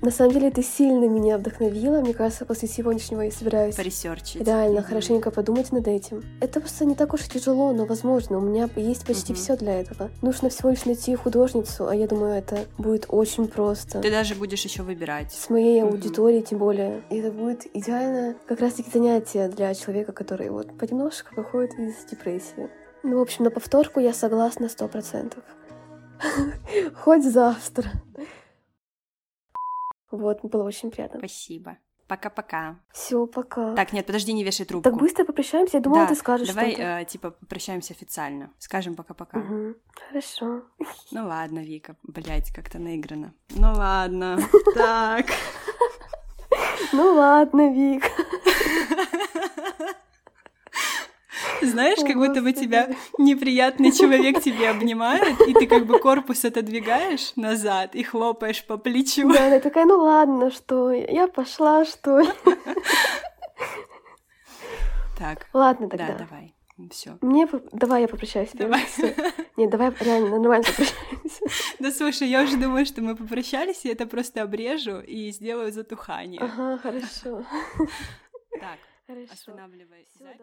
A: На самом деле, ты сильно меня вдохновила. Мне кажется, после сегодняшнего я собираюсь
B: Поресерчить.
A: реально
B: Мгм.
A: хорошенько подумать над этим. Это просто не так уж и тяжело, но возможно. У меня есть почти
B: Мгм.
A: все для этого. Нужно всего лишь найти художницу, а я думаю, это будет очень просто.
B: Ты даже будешь еще выбирать.
A: С моей
B: Мгм.
A: аудиторией, тем более. И это будет идеально как раз-таки занятие для человека, который вот понемножку выходит из депрессии. Ну, в общем, на повторку я согласна сто процентов. Хоть завтра. Вот, было очень приятно.
B: Спасибо. Пока-пока.
A: Все, пока.
B: Так, нет, подожди, не вешай трубку.
A: Так быстро попрощаемся? Я думала,
B: Да,
A: ты скажешь
B: Давай,
A: что-то.
B: э, типа, попрощаемся официально. Скажем пока-пока.
A: Мгм. Хорошо.
B: Ну ладно, Вика, блять, как-то наиграно. Ну ладно. Так.
A: Ну ладно, Вик.
B: Знаешь, как будто бы тебя неприятный человек тебе обнимает, и ты как бы корпус отодвигаешь назад и хлопаешь по плечу.
A: Да, она такая, ну ладно, что я пошла, что ли.
B: Так,
A: Ладно
B: да,
A: тогда.
B: давай. Все.
A: Мне давай я попрощаюсь.
B: Давай.
A: Нет, давай реально нормально попрощаемся.
B: Да слушай, я уже думаю, что мы попрощались, и это просто обрежу и сделаю затухание.
A: Ага, хорошо.
B: Так, останавливай запись.